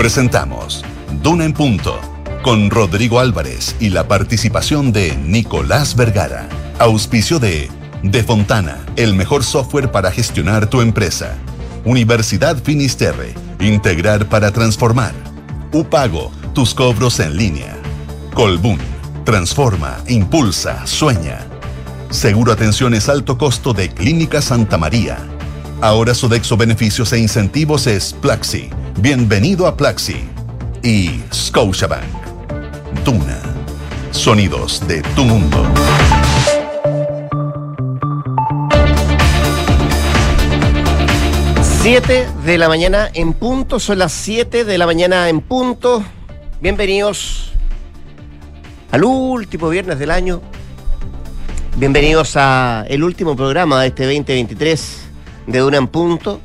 Presentamos Duna en Punto con Rodrigo Álvarez y la participación de Nicolás Vergara. Auspicio de De Fontana, el mejor software para gestionar tu empresa. Universidad Finisterre, integrar para transformar. Upago, tus cobros en línea. Colbún, transforma, impulsa, sueña. Seguro Atenciones Alto Costo de Clínica Santa María. Ahora Sodexo Beneficios e Incentivos es Plaxi. Bienvenido a Plaxi. Y Scotiabank. Duna. Sonidos de tu mundo. Siete de la mañana en punto, son las 7 de la mañana en punto. Bienvenidos al último viernes del año. Bienvenidos a el último programa de este 2023 de Duna en Punto,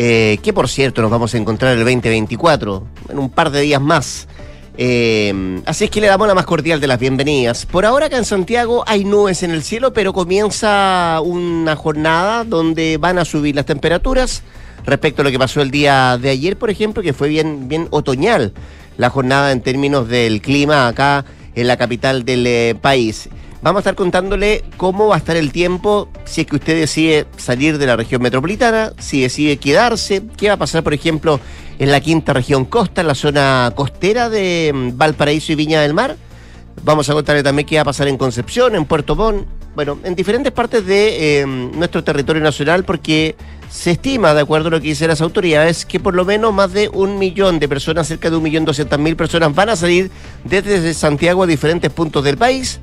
eh, que por cierto nos vamos a encontrar el 2024, en un par de días más. Eh, así es que le damos la más cordial de las bienvenidas. Por ahora acá en Santiago hay nubes en el cielo, pero comienza una jornada donde van a subir las temperaturas respecto a lo que pasó el día de ayer, por ejemplo, que fue bien, bien otoñal la jornada en términos del clima acá en la capital del eh, país. Vamos a estar contándole cómo va a estar el tiempo si es que usted decide salir de la región metropolitana, si decide quedarse, qué va a pasar, por ejemplo, en la quinta región costa, en la zona costera de mm, Valparaíso y Viña del Mar. Vamos a contarle también qué va a pasar en Concepción, en Puerto Montt, bueno, en diferentes partes de eh, nuestro territorio nacional, porque se estima, de acuerdo a lo que dicen las autoridades, que por lo menos más de un millón de personas, cerca de un millón doscientas mil personas, van a salir desde Santiago a diferentes puntos del país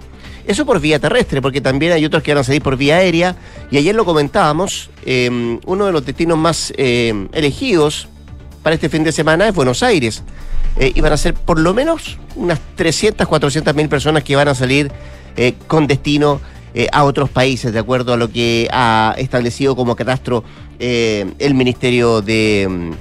eso por vía terrestre, porque también hay otros que van a salir por vía aérea. Y ayer lo comentábamos, eh, uno de los destinos más eh, elegidos para este fin de semana es Buenos Aires. Eh, y van a ser por lo menos unas 300, 400 mil personas que van a salir con destino a otros países, de acuerdo a lo que ha establecido como catastro el Ministerio de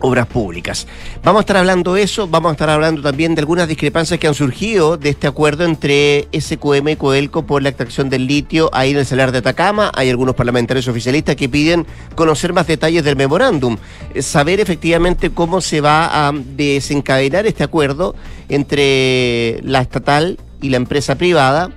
obras públicas. Vamos a estar hablando de eso, vamos a estar hablando también de algunas discrepancias que han surgido de este acuerdo entre SQM y Coelco por la extracción del litio ahí en el salar de Atacama. Hay algunos parlamentarios oficialistas que piden conocer más detalles del memorándum, eh, saber efectivamente cómo se va a desencadenar este acuerdo entre la estatal y la empresa privada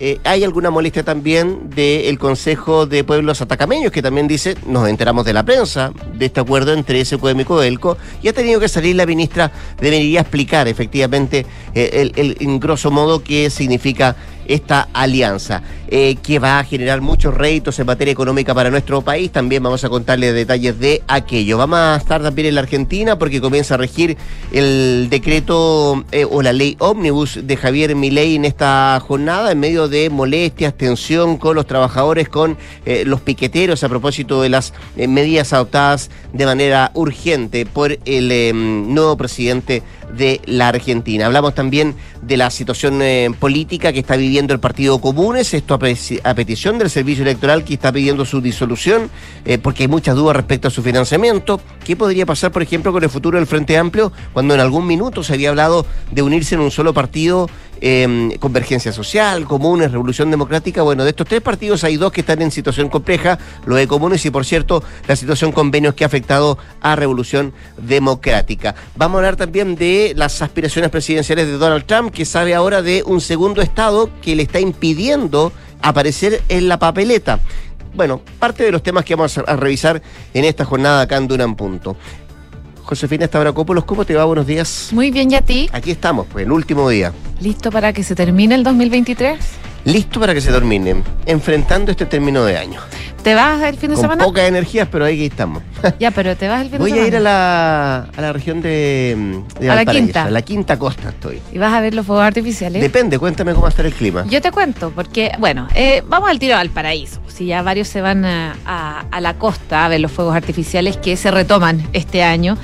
eh, hay alguna molestia también del Consejo de Pueblos Atacameños, que también dice, nos enteramos de la prensa, de este acuerdo entre SQM y Codelco, y ha tenido que salir la ministra, debería explicar efectivamente eh, el, en grosso modo qué significa esta alianza, eh, que va a generar muchos réditos en materia económica para nuestro país. También vamos a contarle detalles de aquello. Vamos a estar también en la Argentina porque comienza a regir el decreto eh, o la ley ómnibus de Javier Milei en esta jornada, en medio de molestias, tensión con los trabajadores, con eh, los piqueteros a propósito de las medidas adoptadas de manera urgente por el nuevo presidente de la Argentina. Hablamos también de la situación política que está viviendo el Partido Comunes, esto a, petición del Servicio Electoral que está pidiendo su disolución, eh, porque hay muchas dudas respecto a su financiamiento. ¿Qué podría pasar, por ejemplo, con el futuro del Frente Amplio, cuando en algún minuto se había hablado de unirse en un solo partido? Em, Convergencia Social, Comunes, Revolución Democrática. Bueno, de estos tres partidos hay dos que están en situación compleja, lo de Comunes y, por cierto, la situación convenios que ha afectado a Revolución Democrática. Vamos a hablar también de las aspiraciones presidenciales de Donald Trump, que sabe ahora de un segundo estado que le está impidiendo aparecer en la papeleta. Bueno, parte de los temas que vamos a revisar en esta jornada acá en Duran Punto. Josefina Stavrakopoulos, ¿cómo te va? Buenos días. Muy bien, ¿y a ti? Aquí estamos, pues, el último día. ¿Listo para que se termine el 2023? Listo para que se termine, enfrentando este término de año. ¿Te vas el fin de Con semana? Pocas energías, pero ahí estamos. Ya, pero te vas el fin Voy de semana. a ir a la, a la región de, de A la quinta. A la quinta costa estoy. ¿Y vas a ver los fuegos artificiales? Depende, cuéntame cómo va a estar el clima. Yo te cuento, porque, bueno, eh, vamos al tiro al paraíso. Si ya varios se van a, a- a la costa a ver los fuegos artificiales que se retoman este año.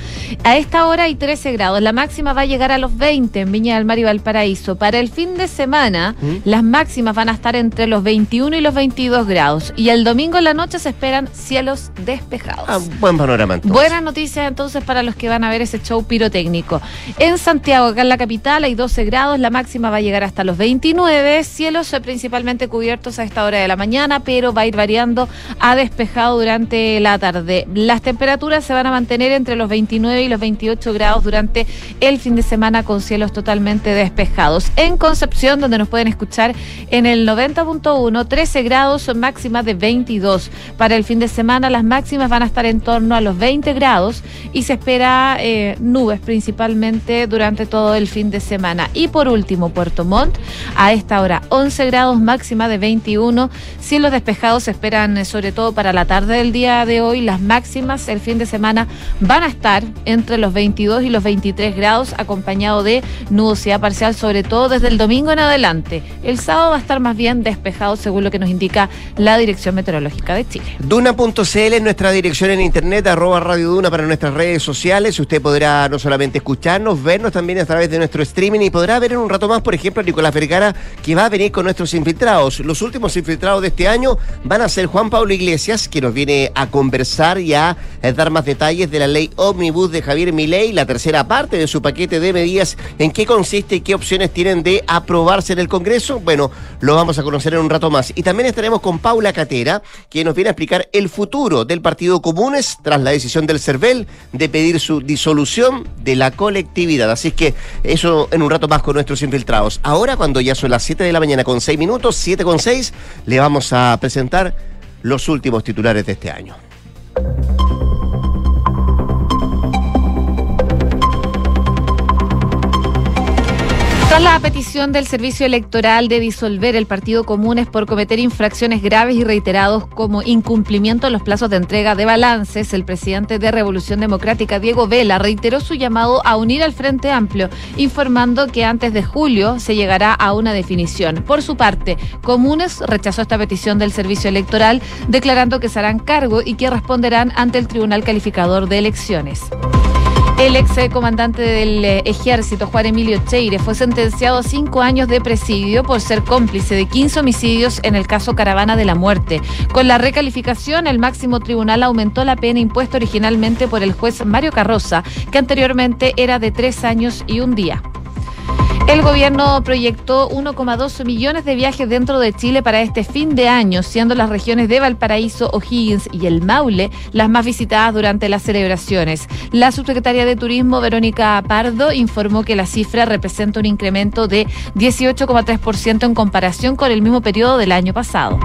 A esta hora hay 13 grados. La máxima va a llegar a los 20 en Viña del Mar y Valparaíso. Para el fin de semana, ¿Mm? las máximas van a estar entre los 21 y los 22 grados. Y el domingo la noche se esperan cielos despejados. Ah, buen panorama entonces. Buenas noticias entonces para los que van a ver ese show pirotécnico. En Santiago, acá en la capital, hay 12 grados, la máxima va a llegar hasta los 29, cielos principalmente cubiertos a esta hora de la mañana, pero va a ir variando a despejado durante la tarde. Las temperaturas se van a mantener entre los 29 y los 28 grados durante el fin de semana con cielos totalmente despejados. En Concepción, donde nos pueden escuchar en el 90.1, 13 grados, máxima de 22. Para el fin de semana las máximas van a estar en torno a los 20 grados y se espera eh, nubes principalmente durante todo el fin de semana. Y por último, Puerto Montt, a esta hora 11 grados, máxima de 21. Cielos despejados se esperan eh, sobre todo para la tarde del día de hoy. Las máximas el fin de semana van a estar entre los 22 y los 23 grados, acompañado de nubosidad parcial, sobre todo desde el domingo en adelante. El sábado va a estar más bien despejado, según lo que nos indica la Dirección Meteorológica de Chile. Duna.cl es nuestra dirección en internet, arroba Radio Duna para nuestras redes sociales. Usted podrá no solamente escucharnos, vernos también a través de nuestro streaming y podrá ver en un rato más, por ejemplo, a Nicolás Vergara, que va a venir con nuestros infiltrados. Los últimos infiltrados de este año van a ser Juan Pablo Iglesias, que nos viene a conversar y a eh, dar más detalles de la ley Omnibus de Javier Milei, la tercera parte de su paquete de medidas, en qué consiste y qué opciones tienen de aprobarse en el Congreso. Bueno, lo vamos a conocer en un rato más. Y también estaremos con Paula Catera, que nos viene a explicar el futuro del Partido Comunes tras la decisión del CERVEL de pedir su disolución de la colectividad. Así que eso en un rato más con nuestros infiltrados. Ahora, cuando ya son las 7 de la mañana con 6 minutos, 7 con 6, le vamos a presentar los últimos titulares de este año. La petición del Servicio Electoral de disolver el Partido Comunes por cometer infracciones graves y reiterados como incumplimiento de los plazos de entrega de balances, el presidente de Revolución Democrática, Diego Vela, reiteró su llamado a unir al Frente Amplio, informando que antes de julio se llegará a una definición. Por su parte, Comunes rechazó esta petición del Servicio Electoral, declarando que se harán cargo y que responderán ante el Tribunal Calificador de Elecciones. El ex comandante del eh, ejército, Juan Emilio Cheire, fue sentenciado a cinco años de presidio por ser cómplice de 15 homicidios en el caso Caravana de la Muerte. Con la recalificación, el máximo tribunal aumentó la pena impuesta originalmente por el juez Mario Carroza, que anteriormente era de tres años y un día. El gobierno proyectó 1,2 millones de viajes dentro de Chile para este fin de año, siendo las regiones de Valparaíso, O'Higgins y el Maule las más visitadas durante las celebraciones. La subsecretaria de Turismo, Verónica Pardo, informó que la cifra representa un incremento de 18,3% en comparación con el mismo periodo del año pasado.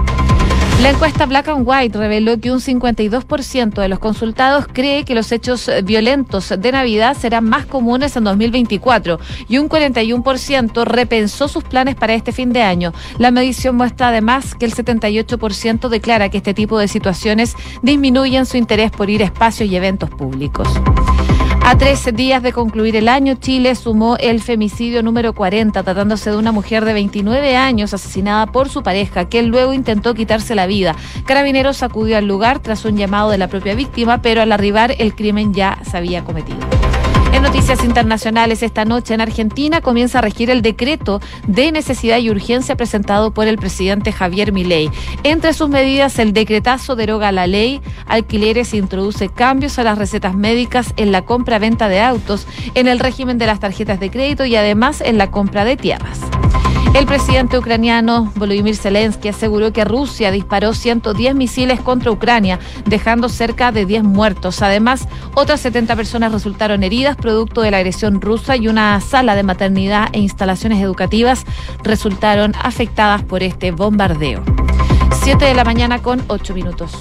La encuesta Black and White reveló que un 52% de los consultados cree que los hechos violentos de Navidad serán más comunes en 2024 y un 41% repensó sus planes para este fin de año. La medición muestra además que el 78% declara que este tipo de situaciones disminuyen su interés por ir a espacios y eventos públicos. A tres días de concluir el año, Chile sumó el femicidio número 40, tratándose de una mujer de 29 años asesinada por su pareja, que luego intentó quitarse la vida. Carabineros acudió al lugar tras un llamado de la propia víctima, pero al arribar el crimen ya se había cometido. En noticias internacionales, esta noche en Argentina comienza a regir el decreto de necesidad y urgencia presentado por el presidente Javier Milei. Entre sus medidas, el decretazo deroga la ley, alquileres e introduce cambios a las recetas médicas en la compra-venta de autos, en el régimen de las tarjetas de crédito y además en la compra de tierras. El presidente ucraniano Volodymyr Zelensky aseguró que Rusia disparó 110 misiles contra Ucrania, dejando cerca de 10 muertos. Además, otras 70 personas resultaron heridas producto de la agresión rusa y una sala de maternidad e instalaciones educativas resultaron afectadas por este bombardeo. 7 de la mañana con 8 minutos.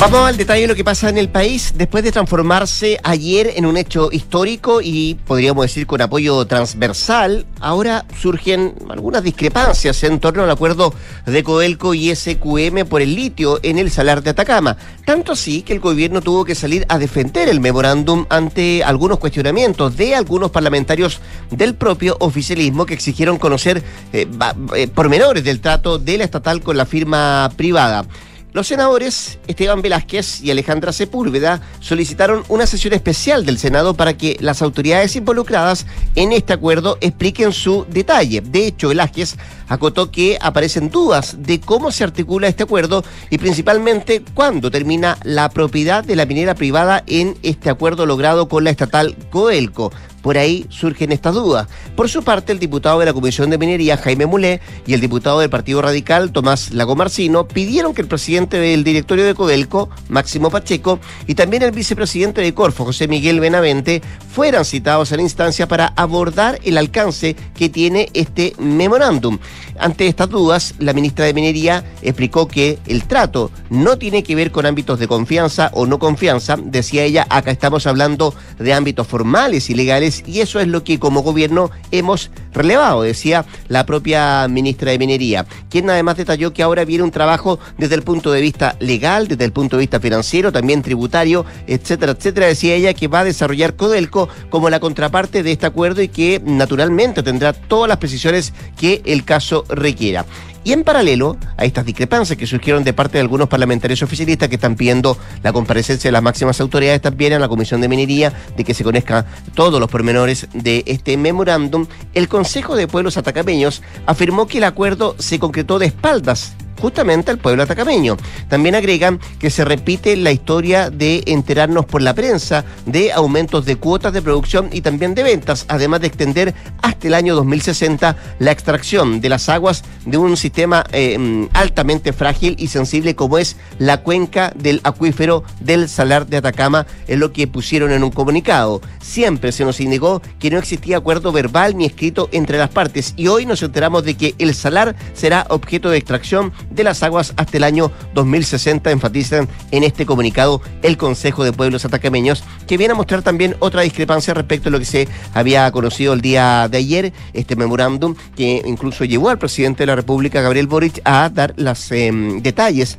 Vamos al detalle de lo que pasa en el país después de transformarse ayer en un hecho histórico y podríamos decir con apoyo transversal. Ahora surgen algunas discrepancias en torno al acuerdo de Codelco y SQM por el litio en el Salar de Atacama. Tanto así que el gobierno tuvo que salir a defender el memorándum ante algunos cuestionamientos de algunos parlamentarios del propio oficialismo que exigieron conocer eh, eh, pormenores del trato de la estatal con la firma privada. Los senadores Esteban Velázquez y Alejandra Sepúlveda solicitaron una sesión especial del Senado para que las autoridades involucradas en este acuerdo expliquen su detalle. De hecho, Velázquez acotó que aparecen dudas de cómo se articula este acuerdo y principalmente cuándo termina la propiedad de la minera privada en este acuerdo logrado con la estatal Coelco. Por ahí surgen estas dudas. Por su parte, el diputado de la Comisión de Minería, Jaime Mulé, y el diputado del Partido Radical, Tomás Lagomarcino, pidieron que el presidente del directorio de Codelco, Máximo Pacheco, y también el vicepresidente de Corfo, José Miguel Benavente, fueran citados a la instancia para abordar el alcance que tiene este memorándum. Ante estas dudas, la ministra de Minería explicó que el trato no tiene que ver con ámbitos de confianza o no confianza. Decía ella, acá estamos hablando de ámbitos formales y legales y eso es lo que como gobierno hemos relevado, decía la propia ministra de Minería, quien además detalló que ahora viene un trabajo desde el punto de vista legal, desde el punto de vista financiero, también tributario, etcétera, etcétera. Decía ella que va a desarrollar Codelco como la contraparte de este acuerdo y que naturalmente tendrá todas las precisiones que el caso requiera. Y en paralelo a estas discrepancias que surgieron de parte de algunos parlamentarios oficialistas que están pidiendo la comparecencia de las máximas autoridades también en la Comisión de Minería, de que se conozca todos los pormenores de este memorándum, el Consejo de Pueblos Atacameños afirmó que el acuerdo se concretó de espaldas justamente al pueblo atacameño. También agregan que se repite la historia de enterarnos por la prensa de aumentos de cuotas de producción y también de ventas, además de extender hasta el año 2060 la extracción de las aguas de un sistema eh, altamente frágil y sensible como es la cuenca del acuífero del Salar de Atacama, es lo que pusieron en un comunicado. Siempre se nos indicó que no existía acuerdo verbal ni escrito entre las partes y hoy nos enteramos de que el salar será objeto de extracción de las aguas hasta el año 2060, enfatizan en este comunicado el Consejo de Pueblos Atacameños, que viene a mostrar también otra discrepancia respecto a lo que se había conocido el día de ayer, este memorándum que incluso llevó al presidente de la República, Gabriel Boric, a dar los em, detalles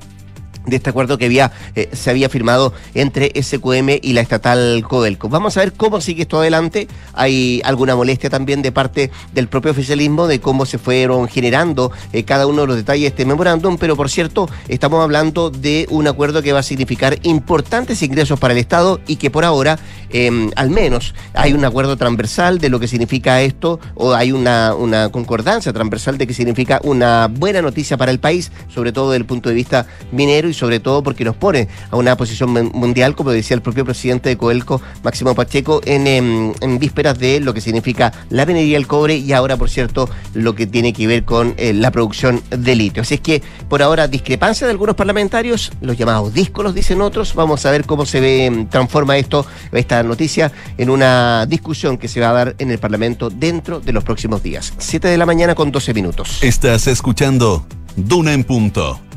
de este acuerdo que había, eh, se había firmado entre SQM y la estatal Codelco. Vamos a ver cómo sigue esto adelante. Hay alguna molestia también de parte del propio oficialismo de cómo se fueron generando eh, cada uno de los detalles de este memorándum, pero por cierto, estamos hablando de un acuerdo que va a significar importantes ingresos para el Estado y que por ahora, em, al menos, hay un acuerdo transversal de lo que significa esto, o hay una, una concordancia transversal de que significa una buena noticia para el país, sobre todo desde el punto de vista minero y sobre todo porque nos pone a una posición mundial, como decía el propio presidente de Coelco, Máximo Pacheco, en, vísperas de lo que significa la minería del cobre y ahora, por cierto, lo que tiene que ver con eh, la producción de litio. Así es que, por ahora, discrepancia de algunos parlamentarios, los llamados díscolos, dicen otros. Vamos a ver cómo se ve, transforma esto, esta noticia, en una discusión que se va a dar en el Parlamento dentro de los próximos días. Siete de la mañana con 12 minutos. Estás escuchando Duna en Punto.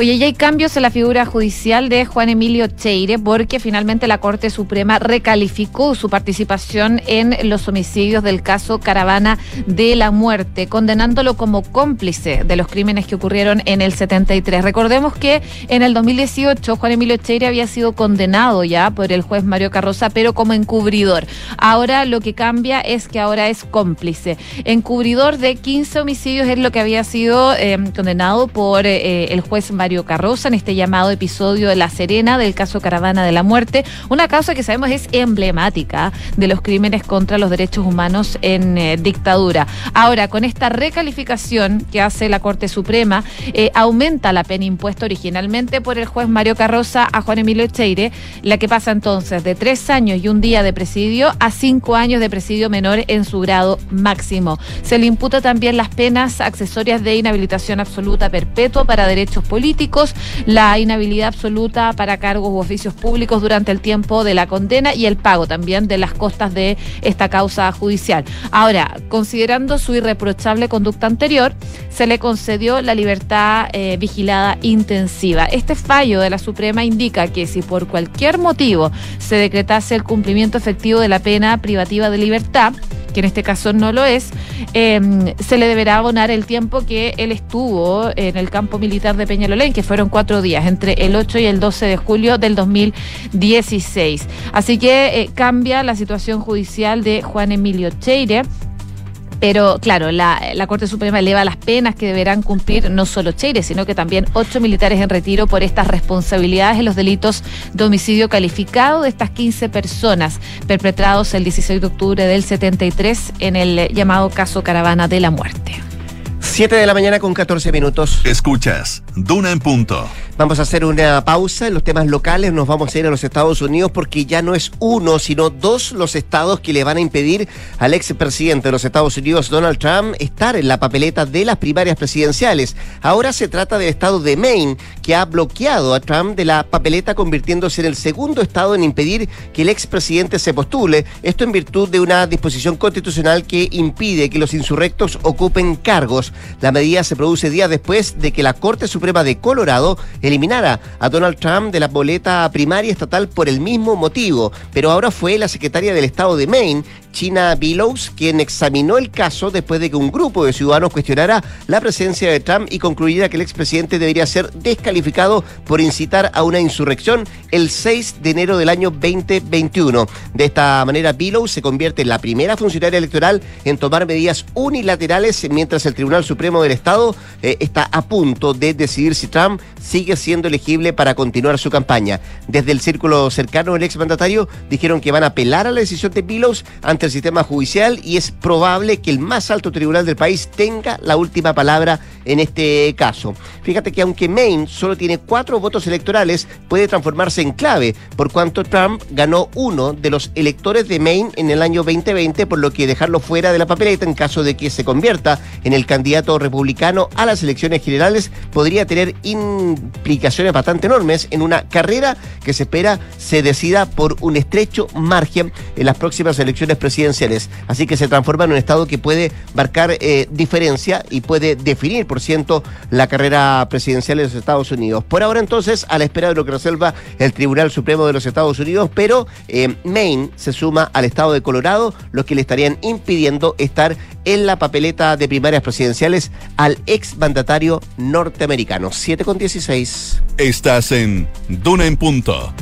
Oye, ya hay cambios en la figura judicial de Juan Emilio Cheire porque finalmente la Corte Suprema recalificó su participación en los homicidios del caso Caravana de la Muerte, condenándolo como cómplice de los crímenes que ocurrieron en el 73. Recordemos que en el 2018 Juan Emilio Cheire había sido condenado ya por el juez Mario Carroza, pero como encubridor. Ahora lo que cambia es que ahora es cómplice. Encubridor de 15 homicidios es lo que había sido eh, condenado por eh, el juez Mario Carroza en este llamado episodio de La Serena del caso Caravana de la Muerte, una causa que sabemos es emblemática de los crímenes contra los derechos humanos en eh, dictadura. Ahora, con esta recalificación que hace la Corte Suprema, eh, aumenta la pena impuesta originalmente por el juez Mario Carroza a Juan Emilio Echeire, la que pasa entonces de tres años y un día de presidio a cinco años de presidio menor en su grado máximo. Se le imputa también las penas accesorias de inhabilitación absoluta perpetua para derechos políticos la inhabilidad absoluta para cargos u oficios públicos durante el tiempo de la condena y el pago también de las costas de esta causa judicial. Ahora, considerando su irreprochable conducta anterior, se le concedió la libertad eh, vigilada intensiva. Este fallo de la Suprema indica que si por cualquier motivo se decretase el cumplimiento efectivo de la pena privativa de libertad, que en este caso no lo es, em, se le deberá abonar el tiempo que él estuvo en el campo militar de Peñalolén, que fueron cuatro días, entre el 8 y el 12 de julio del 2016. Así que eh, cambia la situación judicial de Juan Emilio Cheire Pero claro, la, Corte Suprema eleva las penas que deberán cumplir no solo Cheire, sino que también ocho militares en retiro por estas responsabilidades en los delitos de homicidio calificado de estas 15 personas perpetrados el 16 de octubre del 73 en el llamado caso Caravana de la Muerte. 7 de la mañana con 14 minutos. Escuchas, Duna en punto. Vamos a hacer una pausa en los temas locales, nos vamos a ir a los Estados Unidos porque ya no es uno, sino dos los estados que le van a impedir al expresidente de los Estados Unidos, Donald Trump, estar en la papeleta de las primarias presidenciales. Ahora se trata del estado de Maine, que ha bloqueado a Trump de la papeleta, convirtiéndose en el segundo estado en impedir que el expresidente se postule. Esto en virtud de una disposición constitucional que impide que los insurrectos ocupen cargos. La medida se produce días después de que la Corte Suprema de Colorado eliminara a Donald Trump de la boleta primaria estatal por el mismo motivo, pero ahora fue la secretaria del Estado de Maine China Billows, quien examinó el caso después de que un grupo de ciudadanos cuestionara la presencia de Trump y concluyera que el expresidente debería ser descalificado por incitar a una insurrección el 6 de enero del año 2021. De esta manera, Billows se convierte en la primera funcionaria electoral en tomar medidas unilaterales mientras el Tribunal Supremo del Estado eh, está a punto de decidir si Trump sigue siendo elegible para continuar su campaña. Desde el círculo cercano del exmandatario dijeron que van a apelar a la decisión de Billows ante el sistema judicial y es probable que el más alto tribunal del país tenga la última palabra en este caso. Fíjate que aunque Maine solo tiene cuatro votos electorales, puede transformarse en clave, por cuanto Trump ganó uno de los electores de Maine en el año 2020, por lo que dejarlo fuera de la papeleta en caso de que se convierta en el candidato republicano a las elecciones generales podría tener implicaciones bastante enormes en una carrera que se espera se decida por un estrecho margen en las próximas elecciones presidenciales presidenciales. Así que se transforma en un Estado que puede marcar eh, diferencia y puede definir, por ciento, la carrera presidencial de los Estados Unidos. Por ahora, entonces, a la espera de lo que resuelva el Tribunal Supremo de los Estados Unidos, pero eh, Maine se suma al Estado de Colorado, lo que le estarían impidiendo estar en la papeleta de primarias presidenciales al ex mandatario norteamericano. 7 con 16. Estás en Duna en Punto.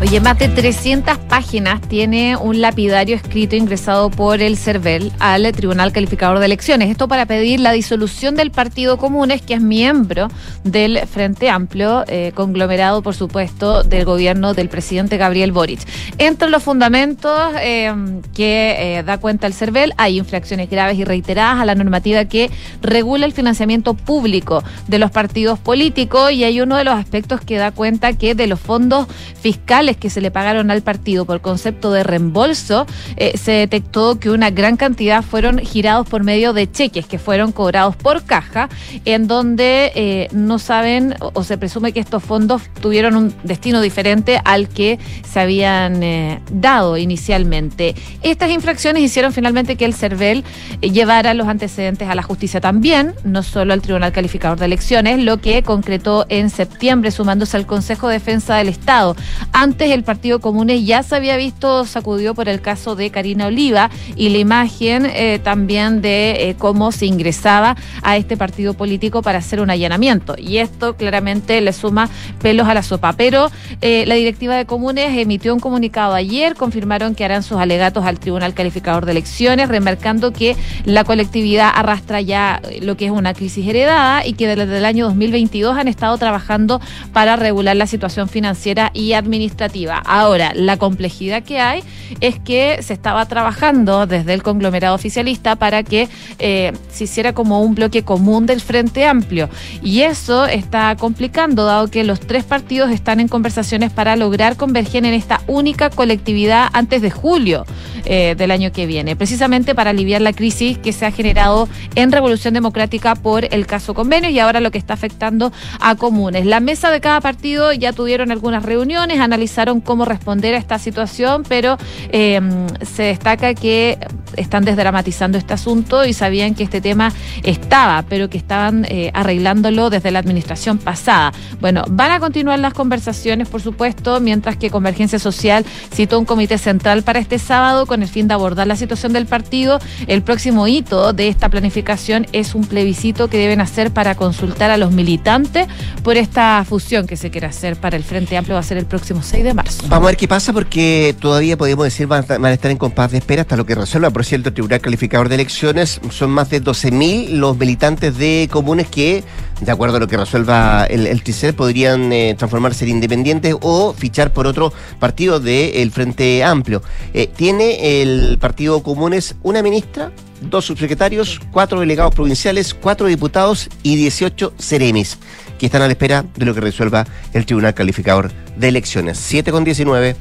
Oye, más de 300 páginas tiene un lapidario escrito ingresado por el CERVEL al Tribunal Calificador de Elecciones. Esto para pedir la disolución del Partido Comunes, que es miembro del Frente Amplio, eh, conglomerado, por supuesto, del gobierno del presidente Gabriel Boric. Entre los fundamentos eh, que eh, da cuenta el CERVEL, hay infracciones graves y reiteradas a la normativa que regula el financiamiento público de los partidos políticos y hay uno de los aspectos que da cuenta que de los fondos fiscales que se le pagaron al partido por concepto de reembolso, eh, se detectó que una gran cantidad fueron girados por medio de cheques que fueron cobrados por caja, en donde eh, no saben o, se presume que estos fondos tuvieron un destino diferente al que se habían eh, dado inicialmente. Estas infracciones hicieron finalmente que el CERVEL llevara los antecedentes a la justicia también, no solo al Tribunal Calificador de Elecciones, lo que concretó en septiembre sumándose al Consejo de Defensa del Estado. Ante antes el Partido Comunes ya se había visto sacudido por el caso de Karina Oliva y la imagen eh, también de eh, cómo se ingresaba a este partido político para hacer un allanamiento. Y esto claramente le suma pelos a la sopa. Pero eh, la directiva de Comunes emitió un comunicado ayer, confirmaron que harán sus alegatos al Tribunal Calificador de Elecciones, remarcando que la colectividad arrastra ya lo que es una crisis heredada y que desde el año 2022 han estado trabajando para regular la situación financiera y administrativa Ahora, la complejidad que hay es que se estaba trabajando desde el conglomerado oficialista para que eh, se hiciera como un bloque común del Frente Amplio. Y eso está complicando, dado que los tres partidos están en conversaciones para lograr converger en esta única colectividad antes de julio eh, del año que viene, precisamente para aliviar la crisis que se ha generado en Revolución Democrática por el caso convenio y ahora lo que está afectando a comunes. La mesa de cada partido ya tuvieron algunas reuniones, analizaron cómo responder a esta situación, pero em, se destaca que están desdramatizando este asunto y sabían que este tema estaba, pero que estaban eh, arreglándolo desde la administración pasada. Bueno, van a continuar las conversaciones, por supuesto, mientras que Convergencia Social citó un comité central para este sábado con el fin de abordar la situación del partido. El próximo hito de esta planificación es un plebiscito que deben hacer para consultar a los militantes por esta fusión que se quiere hacer para el Frente Amplio. Va a ser el próximo 6 de marzo. Vamos a ver qué pasa porque todavía podemos decir van a estar en compás de espera hasta lo que resuelva por el Tribunal Calificador de Elecciones son más de 12.000 los militantes de comunes que, de acuerdo a lo que resuelva el, el TICER, podrían eh, transformarse en independientes o fichar por otro partido del Frente Amplio. Eh, tiene el Partido Comunes una ministra, dos subsecretarios, cuatro delegados provinciales, cuatro diputados y 18 seremis, que están a la espera de lo que resuelva el Tribunal Calificador de Elecciones. 7 con 19.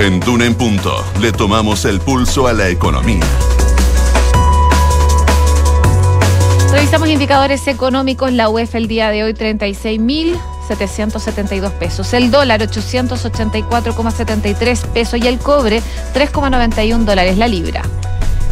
En Duna en Punto le tomamos el pulso a la economía. Revisamos indicadores económicos. La UEF el día de hoy 36.772 pesos. El dólar 884,73 pesos y el cobre 3,91 dólares la libra.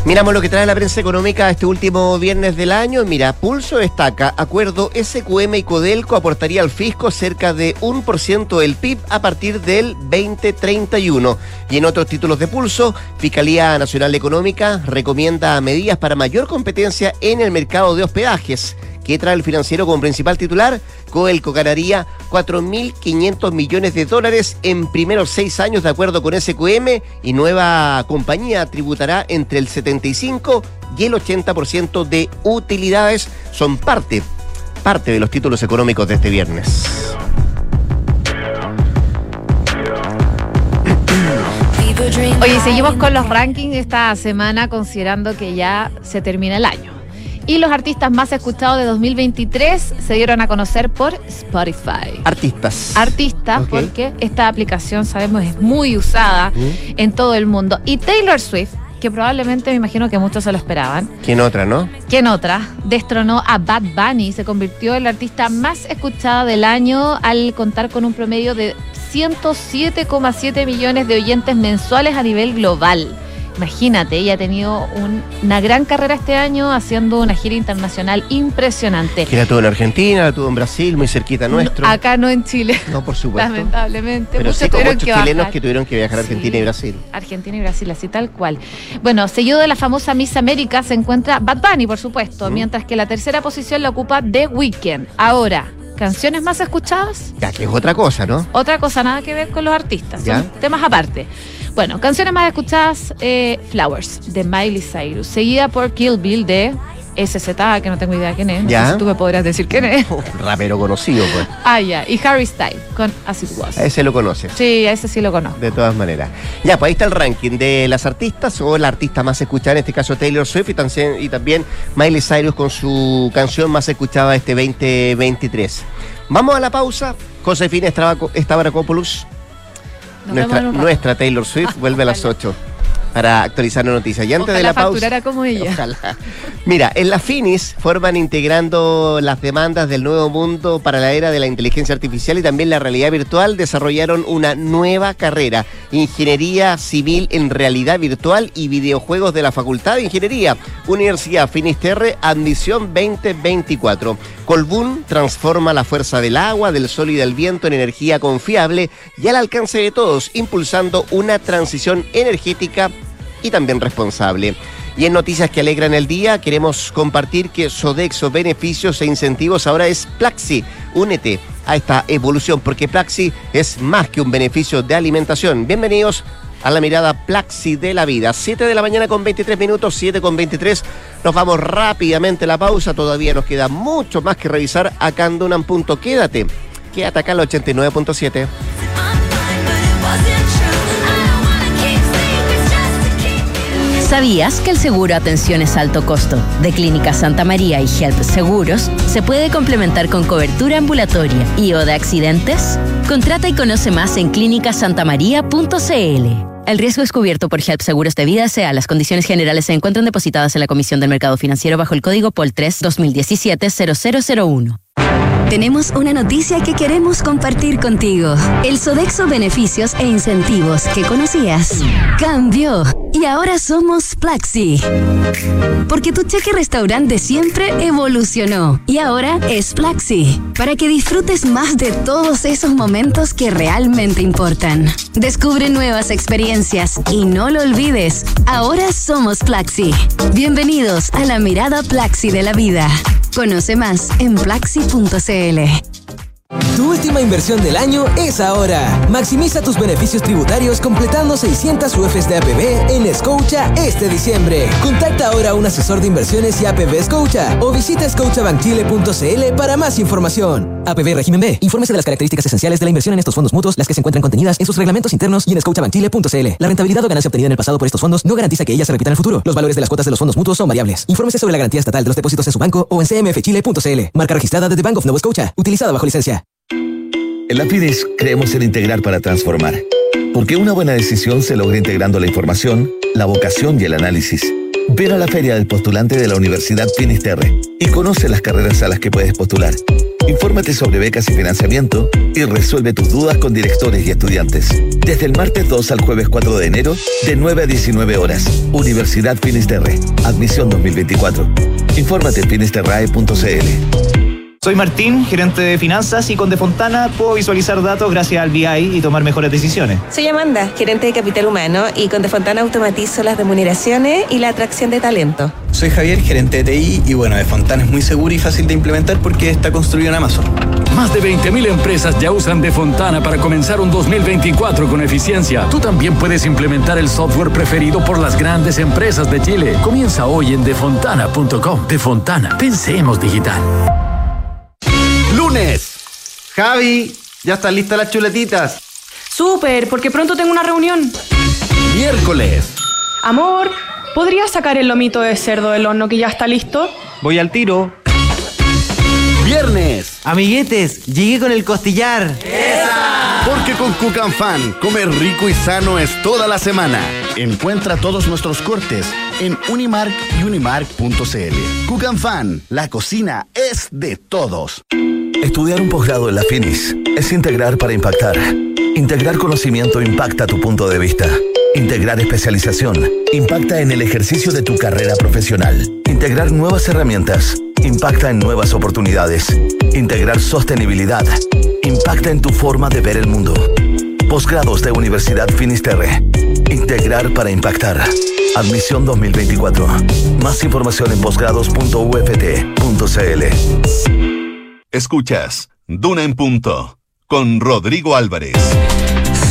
Miramos lo que trae la prensa económica este último viernes del año. Mira, Pulso destaca, acuerdo SQM y Codelco aportaría al fisco cerca de un por ciento del PIB a partir del 2031. Y en otros títulos de Pulso, Fiscalía Nacional Económica recomienda medidas para mayor competencia en el mercado de hospedajes. ¿Qué trae el financiero como principal titular? Coelco ganaría 4.500 millones de dólares en primeros seis años de acuerdo con SQM y nueva compañía tributará entre el 75 y el 80% de utilidades. Son parte, parte de los títulos económicos de este viernes. Oye, seguimos con los rankings esta semana considerando que ya se termina el año. Y los artistas más escuchados de 2023 se dieron a conocer por Spotify. Artistas. Artistas, porque esta aplicación, sabemos, es muy usada Mm. en todo el mundo. Y Taylor Swift, que probablemente me imagino que muchos se lo esperaban, ¿Quién otra, no? que en otra destronó a Bad Bunny y se convirtió en la artista más escuchada del año al contar con un promedio de 107,7 millones de oyentes mensuales a nivel global. Imagínate, ella ha tenido un- una gran carrera este año haciendo una gira internacional impresionante. Que la tuvo en Argentina, la tuvo en Brasil, muy cerquita nuestro. Acá no en Chile, No, por supuesto. lamentablemente. Pero Muchos sí con tuvieron muchos que chilenos bajar. que tuvieron que viajar a Argentina Sí. y Brasil. Argentina y Brasil, así tal cual. Bueno, seguido de la famosa Miss América se encuentra Bad Bunny, por supuesto, Mm. mientras que la tercera posición la ocupa The Weeknd. Ahora, ¿canciones más escuchadas? Ya, que es otra cosa, ¿no? Otra cosa, nada que ver con los artistas, Ya. son temas aparte. Bueno, canciones más escuchadas, eh, Flowers, de Miley Cyrus, seguida por Kill Bill de SZA, que no tengo idea quién es, no Ya. sé si tú me podrás decir quién es. Un rapero conocido, pues. Ah, ya, y Harry Styles con As It Was. A ese lo conoces. Sí, a ese sí lo conozco. De todas maneras. Ya, pues ahí está el ranking de las artistas o la artista más escuchada, en este caso Taylor Swift y también, y también Miley Cyrus con su canción más escuchada este 2023. Vamos a la pausa. Josefina Stavrakopoulos, Nos nuestra, nuestra Taylor Swift, vuelve a las 8 para actualizar la noticia. Y antes de la pausa. como ella. Ojalá. Mira, en la Finis forman integrando las demandas del nuevo mundo para la era de la inteligencia artificial y también la realidad virtual, desarrollaron una nueva carrera, Ingeniería Civil en Realidad Virtual y Videojuegos de la Facultad de Ingeniería, Universidad Finisterre, Admisión 2024. Colbún transforma la fuerza del agua, del sol y del viento en energía confiable y al alcance de todos, impulsando una transición energética y también responsable. Y en noticias que alegran el día, queremos compartir que Sodexo Beneficios e Incentivos ahora es Plaxi. Únete a esta evolución porque Plaxi es más que un beneficio de alimentación. Bienvenidos a la mirada Plaxi de la vida. 7 de la mañana con 23 minutos, 7 con 23. Nos vamos rápidamente a la pausa. Todavía nos queda mucho más que revisar acá en Dunan. Quédate. Quédate acá la 89.7. ¿Sabías que el seguro Atenciones Alto Costo de Clínica Santa María y Health Seguros se puede complementar con cobertura ambulatoria y o de accidentes? Contrata y conoce más en clínicasantamaría.cl. El riesgo es cubierto por Health Seguros de Vida S.A. Las condiciones generales se encuentran depositadas en la Comisión del Mercado Financiero bajo el código POL 3 2017 0001. Tenemos una noticia que queremos compartir contigo. El Sodexo Beneficios e Incentivos que conocías cambió y ahora somos Plaxi. Porque tu cheque restaurante siempre evolucionó y ahora es Plaxi. Para que disfrutes más de todos esos momentos que realmente importan. Descubre nuevas experiencias y no lo olvides, ahora somos Plaxi. Bienvenidos a la mirada Plaxi de la vida. Conoce más en plaxi.cl. SL. Tu última inversión del año es ahora. Maximiza tus beneficios tributarios completando 600 UFs de APB en Scotia este diciembre. Contacta ahora a un asesor de inversiones y APB Scotia o visita scotiabankchile.cl para más información. APB Régimen B. Infórmese de las características esenciales de la inversión en estos fondos mutuos, las que se encuentran contenidas en sus reglamentos internos y en scotiabankchile.cl. La rentabilidad o ganancia obtenida en el pasado por estos fondos no garantiza que ellas se repitan en el futuro. Los valores de las cuotas de los fondos mutuos son variables. Infórmese sobre la garantía estatal de los depósitos en su banco o en cmfchile.cl. Marca registrada de The Bank of Nova Scotia. Utilizada bajo licencia. En la FIDIS creemos en integrar para transformar, porque una buena decisión se logra integrando la información, la vocación y el análisis. Ven a la feria del postulante de la Universidad Finisterre y conoce las carreras a las que puedes postular. Infórmate sobre becas y financiamiento y resuelve tus dudas con directores y estudiantes. Desde el martes 2 al jueves 4 de enero, de 9 a 19 horas. Universidad Finisterre. Admisión 2024. Infórmate en finisterrae.cl. Soy Martín, gerente de finanzas y con Defontana puedo visualizar datos gracias al BI y tomar mejores decisiones. Soy Amanda, gerente de capital humano y con Defontana automatizo las remuneraciones y la atracción de talento. Soy Javier, gerente de TI y bueno, Defontana es muy seguro y fácil de implementar porque está construido en Amazon. Más de 20.000 empresas ya usan Defontana para comenzar un 2024 con eficiencia. Tú también puedes implementar el software preferido por las grandes empresas de Chile. Comienza hoy en defontana.com. Defontana, pensemos digital. Lunes. Javi, ya están listas las chuletitas. Súper, porque pronto tengo una reunión. Miércoles. Amor, ¿podrías sacar el lomito de cerdo del horno que ya está listo? Voy al tiro. Viernes. Amiguetes, llegué con el costillar. Porque con Cucan Fan, comer rico y sano es toda la semana. Encuentra todos nuestros cortes en Unimark y unimark.cl. Cucan Fan, la cocina es de todos. Estudiar un posgrado en la FINIS es integrar para impactar. Integrar conocimiento impacta tu punto de vista. Integrar especialización impacta en el ejercicio de tu carrera profesional. Integrar nuevas herramientas impacta en nuevas oportunidades. Integrar sostenibilidad impacta en tu forma de ver el mundo. Posgrados de Universidad Finisterre. Integrar para impactar. Admisión 2024. Más información en posgrados.uft.cl. Escuchas Duna en Punto con Rodrigo Álvarez.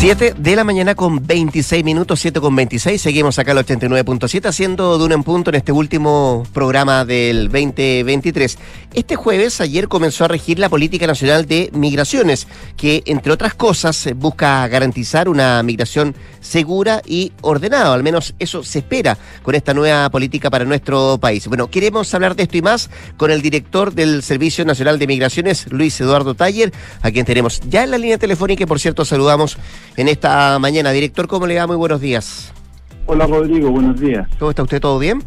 7 de la mañana con 26 minutos, 7 con 26. Seguimos acá al 89.7 haciendo Duna en Punto en este último programa del 2023. Este jueves, ayer comenzó a regir la Política Nacional de Migraciones, que entre otras cosas busca garantizar una migración segura y ordenada. Al menos eso se espera con esta nueva política para nuestro país. Bueno, queremos hablar de esto y más con el director del Servicio Nacional de Migraciones, Luis Eduardo Taller, a quien tenemos ya en la línea telefónica y por cierto saludamos en esta mañana. Director, ¿cómo le va? Muy buenos días. Hola Rodrigo, buenos días. ¿Cómo está usted? ¿Todo bien?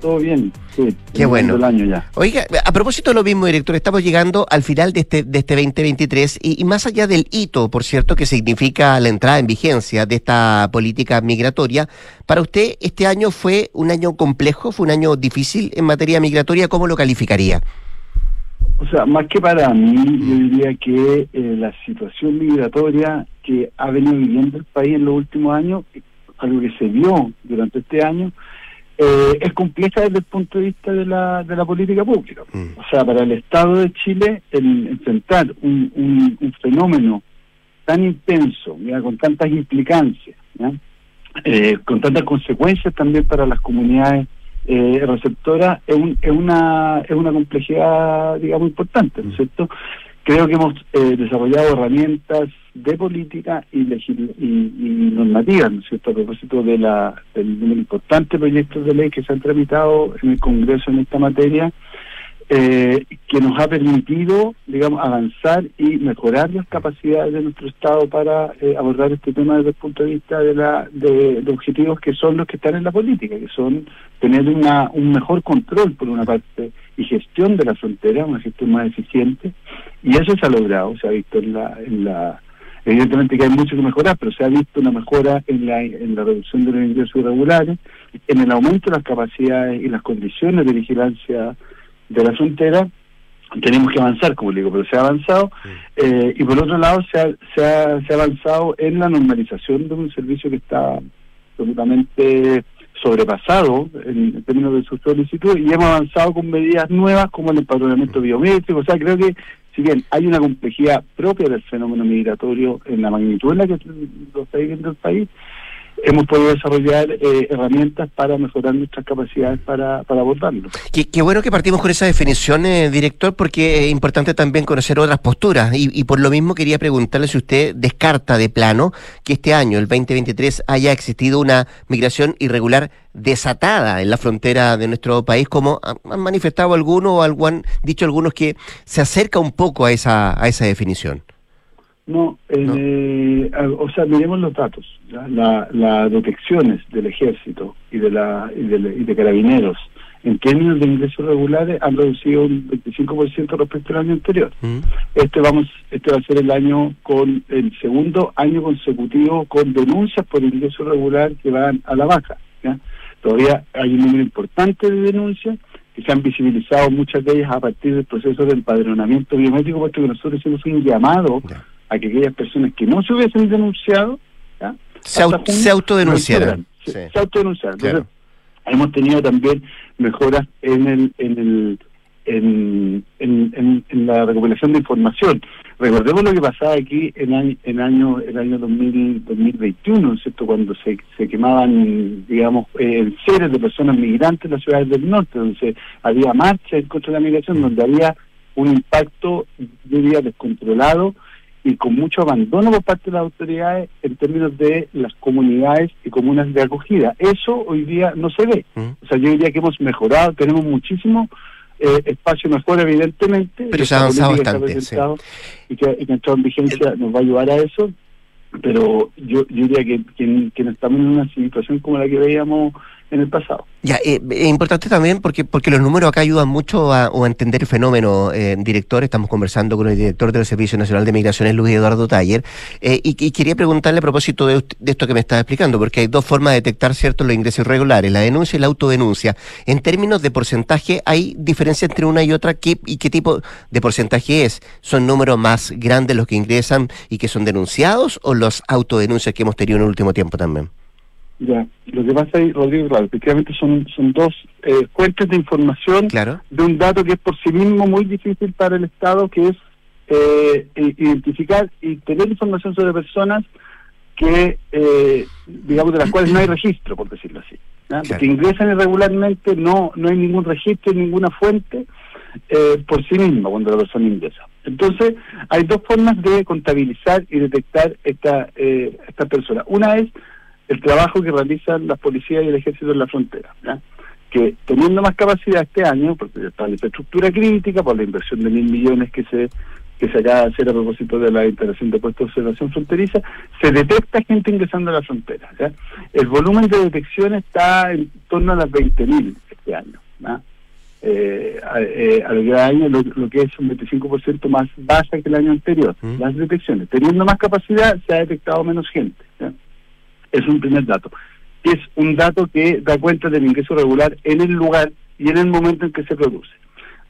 Todo bien, sí. Qué bueno. El año ya. Oiga, a propósito de lo mismo, director, estamos llegando al final de este, de este 2023 y, y más allá del hito, por cierto, que significa la entrada en vigencia de esta política migratoria, para usted este año fue un año complejo, fue un año difícil en materia migratoria, ¿cómo lo calificaría? O sea, más que para mí, yo diría que eh, la situación migratoria que ha venido viviendo el país en los últimos años, algo que se vio durante este año, eh, es compleja desde el punto de vista de la, de la política pública. O sea, para el Estado de Chile, el enfrentar un, un, un fenómeno tan intenso, ¿ya? con tantas implicancias, ¿ya? Eh, con tantas consecuencias también para las comunidades eh, receptoras, es, un, es, una, es una complejidad, digamos, importante, ¿no es cierto? Creo que hemos eh, desarrollado herramientas de política y, y, y normativas, ¿no es cierto?, a propósito de la, del número importante de proyectos de ley que se han tramitado en el Congreso en esta materia, eh, que nos ha permitido, digamos, avanzar y mejorar las capacidades de nuestro Estado para eh, abordar este tema desde el punto de vista de, la, de, objetivos que son los que están en la política, que son tener una, un mejor control, por una parte, y gestión de la frontera, una gestión más eficiente, y eso se ha logrado, se ha visto en la... En la Evidentemente que hay mucho que mejorar, pero se ha visto una mejora en la, en la reducción de los ingresos irregulares, en el aumento de las capacidades y las condiciones de vigilancia de la frontera. Tenemos que avanzar, como le digo, pero se ha avanzado. Eh, y por otro lado, se ha, se, ha, se ha avanzado en la normalización de un servicio que está absolutamente sobrepasado en términos de su solicitud y hemos avanzado con medidas nuevas como el empadronamiento biométrico. O sea, creo que si bien hay una complejidad propia del fenómeno migratorio en la magnitud en la que lo está viviendo el país, hemos podido desarrollar eh, herramientas para mejorar nuestras capacidades para, para abordarlo. Qué, bueno que partimos con esa definición, eh, director, porque es importante también conocer otras posturas. Y, y por lo mismo quería preguntarle si usted descarta de plano que este año, el 2023, haya existido una migración irregular desatada en la frontera de nuestro país, como han manifestado algunos o han dicho algunos que se acerca un poco a esa, a esa definición. No, eh, o sea, miremos los datos. ¿ya? La- Las detecciones del ejército y de, la, y de, y de carabineros en términos de ingresos regulares han reducido un 25% respecto al año anterior. Este vamos, este va a ser el año con el segundo año consecutivo con denuncias por ingreso regular que van a la baja. ¿ya? Todavía hay un número importante de denuncias que se han visibilizado muchas de ellas a partir del proceso de empadronamiento biométrico, puesto que nosotros hicimos un llamado a que aquellas personas que no se hubiesen denunciado ¿ya? Se au- hasta se autodenunciaran. Se, Sí. se autodenunciaran. Claro. Entonces, hemos tenido también mejoras en el en el en, en, en- en la recopilación de información. Recordemos lo que pasaba aquí en año, en año el año 2000, 2021, ¿no es ¿cierto? Cuando se, se quemaban, digamos, eh, seres de personas migrantes en las ciudades del norte, donde había marchas en contra de la migración, donde había un impacto, yo diría, descontrolado y con mucho abandono por parte de las autoridades en términos de las comunidades y comunas de acogida. Eso hoy día no se ve. O sea, yo diría que hemos mejorado, tenemos muchísimo eh, espacio mejor, evidentemente. Pero se ha avanzado bastante, presentado Y que, y que en vigencia nos va a ayudar a eso. Pero yo, yo diría que, que, que estamos en una situación como la que veíamos en el pasado. Ya, eh, es importante también porque porque los números acá ayudan mucho a, entender el fenómeno, eh, director. Estamos conversando con el director del Servicio Nacional de Migraciones, Luis Eduardo Taller, eh, y, quería preguntarle a propósito de, de esto que me estaba explicando, porque hay dos formas de detectar ciertos los ingresos irregulares, la denuncia y la autodenuncia. En términos de porcentaje, ¿hay diferencia entre una y otra? ¿Qué, ¿Y qué tipo de porcentaje es? ¿Son números más grandes los que ingresan y que son denunciados o los autodenuncias que hemos tenido en el último tiempo también? Ya, lo que pasa ahí, Rodrigo, claro, efectivamente son, son dos eh, fuentes de información de un dato que es por sí mismo muy difícil para el Estado, que es eh, identificar y tener información sobre personas que, eh, digamos, de las cuales no hay registro, por decirlo así. ¿ya? Porque ingresan irregularmente, no, no hay ningún registro, ninguna fuente eh, por sí misma cuando la persona ingresa. Entonces, hay dos formas de contabilizar y detectar esta, eh, esta persona. Una es el trabajo que realizan las policías y el ejército en la frontera. ¿ya? Que teniendo más capacidad este año, porque está la infraestructura crítica, por la inversión de mil millones que se que se acaba de hacer a propósito de la instalación de puestos de observación fronteriza, se detecta gente ingresando a la frontera. ¿ya? El volumen de detección está en torno a las 20.000 este año. ¿ya? Eh, eh, al gran año, lo, lo que es un 25% más baja que el año anterior, las detecciones. Teniendo más capacidad, se ha detectado menos gente. Es un primer dato. Es un dato que da cuenta del ingreso regular en el lugar y en el momento en que se produce.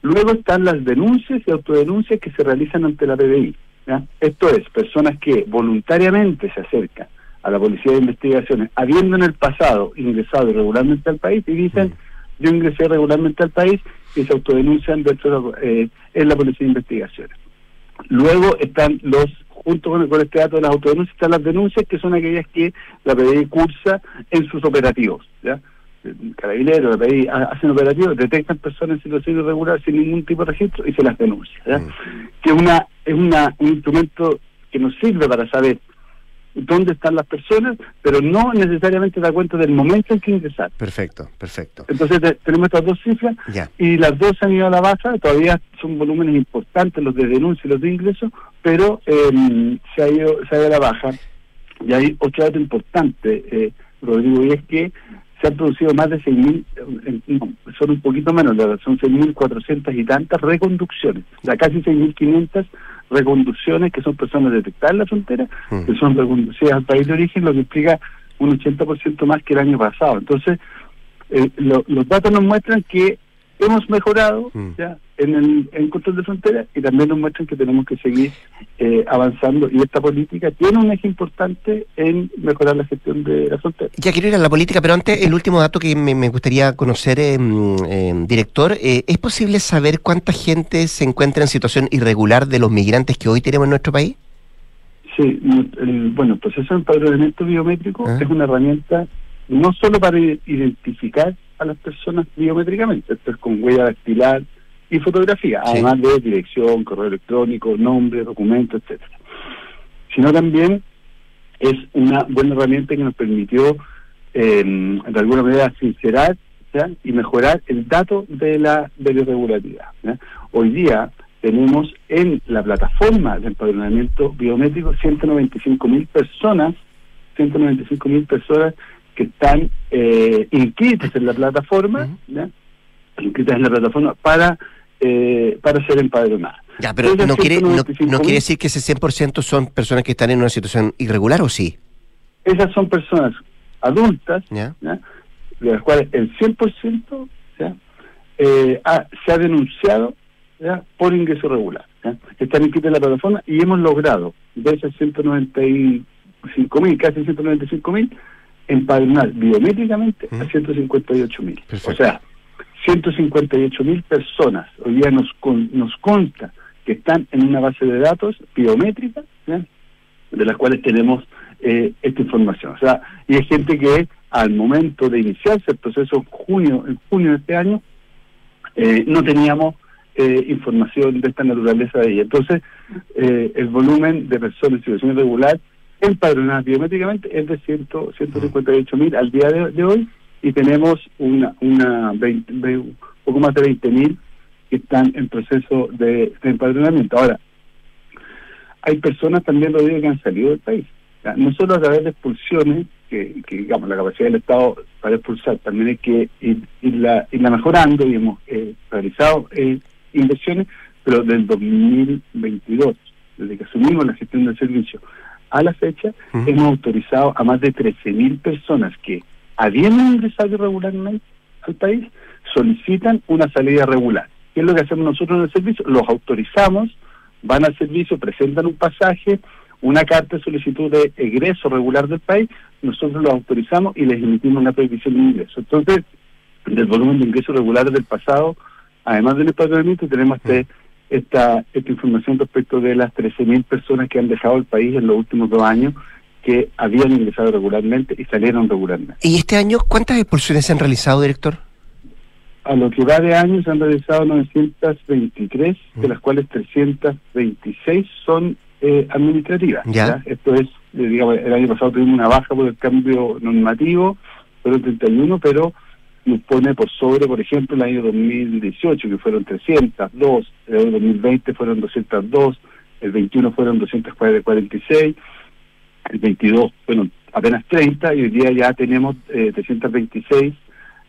Luego están las denuncias y autodenuncias que se realizan ante la PBI. ¿ya? Esto es, personas que voluntariamente se acercan a la Policía de Investigaciones, habiendo en el pasado ingresado irregularmente al país y dicen, yo ingresé regularmente al país y se autodenuncian dentro de, eh, en la Policía de Investigaciones. Luego están los, junto con, con este dato de las autodenuncias, están las denuncias que son aquellas que la PDI cursa en sus operativos. ¿ya? Carabineros, la PDI ha- hacen operativos, detectan personas en situación irregular sin ningún tipo de registro y se las denuncia. ¿ya? Que una, es una, un instrumento que nos sirve para saber dónde están las personas, pero no necesariamente da cuenta del momento en que ingresar. Perfecto, perfecto. Entonces te- tenemos estas dos cifras Ya. y las dos han ido a la baja, todavía son volúmenes importantes los de denuncia y los de ingreso, pero eh, se, ha ido, se ha ido a la baja. Y hay otro dato importante, eh, Rodrigo, y es que se han producido más de 6.000, eh, no, son un poquito menos, son 6.400 y tantas reconducciones, o sea, casi 6.500 reconducciones que son personas detectadas en la frontera, que son reconducidas al país de origen, lo que implica un 80% más que el año pasado. Entonces, eh, lo- los datos nos muestran que hemos mejorado Mm. ya en el en control de fronteras y también nos muestran que tenemos que seguir eh, avanzando y esta política tiene un eje importante en mejorar la gestión de la frontera. Ya quiero ir a la política, pero antes el último dato que me, me gustaría conocer, eh, mm, eh, director, eh, ¿es posible saber cuánta gente se encuentra en situación irregular de los migrantes que hoy tenemos en nuestro país? Sí, el, bueno, el proceso de empadronamiento biométrico Ah. es una herramienta no solo para identificar a las personas biométricamente, esto es con huella dactilar y fotografía, Sí. además de dirección, correo electrónico, nombre, documento, etcétera, sino también es una buena herramienta que nos permitió eh, de alguna manera sincerar ¿ya? y mejorar el dato de la, de la irregularidad. ¿ya? Hoy día tenemos en la plataforma de empadronamiento biométrico 195 mil personas, 195 mil personas que están eh, inscritas en la plataforma, ¿ya? inscritas en la plataforma para eh, para ser empadronadas. Ya, pero no quiere, no, 195.000 no quiere decir que ese 100% son personas que están en una situación irregular, ¿o sí? Esas son personas adultas, ¿Ya? ¿ya? de las cuales el 100% ¿ya? Eh, ha- se ha denunciado ¿ya? por ingreso regular. ¿ya? Están inscritos en la plataforma y hemos logrado de esas 195 mil, casi 195 mil, empadronar biométricamente a 158 mil. O sea, 158 mil personas hoy día nos, con- nos consta que están en una base de datos biométrica, de las cuales tenemos eh, esta información. O sea, y hay gente que al momento de iniciarse el proceso en junio, en junio de este año, eh, no teníamos eh, información de esta naturaleza de ella. Entonces, eh, el volumen de personas en situación irregular empadronadas biométricamente es de 100, 158 mil al día de, hoy y tenemos una, una 20 ve- un poco más de 20 mil que están en proceso de, de empadronamiento. Ahora, hay personas también, lo digo, que han salido del país. O no solo a través de expulsiones, que, que, digamos la capacidad del Estado para expulsar, también hay que ir, irla, irla mejorando y hemos eh, realizado eh, inversiones, pero del 2022, desde que asumimos la gestión del servicio a la fecha, hemos autorizado a más de 13.000 personas que, habiendo ingresado irregularmente al país, solicitan una salida regular. ¿Qué es lo que hacemos nosotros en el servicio? Los autorizamos, van al servicio, presentan un pasaje, una carta de solicitud de egreso regular del país, nosotros los autorizamos y les emitimos una prohibición de ingreso. Entonces, del volumen de ingresos regulares del pasado, además del empadronamiento, tenemos este, esta, esta información respecto de las 13.000 personas que han dejado el país en los últimos dos años que habían ingresado regularmente y salieron regularmente. ¿Y este año cuántas expulsiones se han realizado, director? A lo que va de año se han realizado 923, de las cuales 326 son eh, administrativas. Ya. Esto es, eh, digamos, el año pasado tuvimos una baja por el cambio normativo, fueron 31, pero nos pone por sobre, por ejemplo, el año 2018, que fueron 302, el año 2020 fueron 202, el 21 fueron 246, el 22 fueron apenas 30 y hoy día ya tenemos eh, 326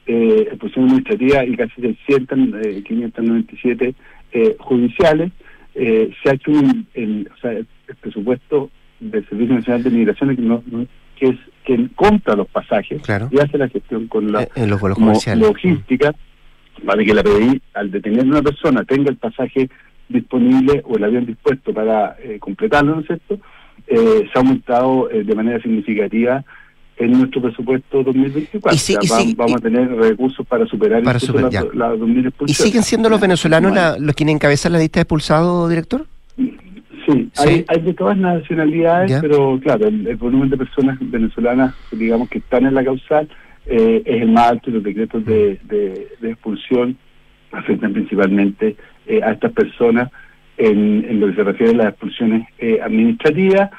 eh, expulsiones administrativas y casi 600, eh, 597 eh, judiciales. Eh, se ha hecho un, el, o sea, el presupuesto del Servicio Nacional de Migraciones que, no- no- que es quien compra los pasajes Claro. y hace la gestión con la en los vuelos como comerciales. logística para que la PDI, al detener a una persona, tenga el pasaje disponible o el avión dispuesto para eh, completarlo, ¿no es cierto? Eh, se ha aumentado eh, de manera significativa en nuestro presupuesto 2024. Y sí- O sea, y vamos a tener recursos para superar Para superar, las ya. las 2.000 ¿Y siguen siendo los venezolanos la- los quienes encabezan la lista de expulsados, director? Sí, Hay, hay de todas nacionalidades, Ya. pero claro, el, el volumen de personas venezolanas, digamos, que están en la causal eh, es el más alto y los decretos de, de- de expulsión afectan principalmente eh, a estas personas en, en lo que se refiere a las expulsiones eh, administrativas.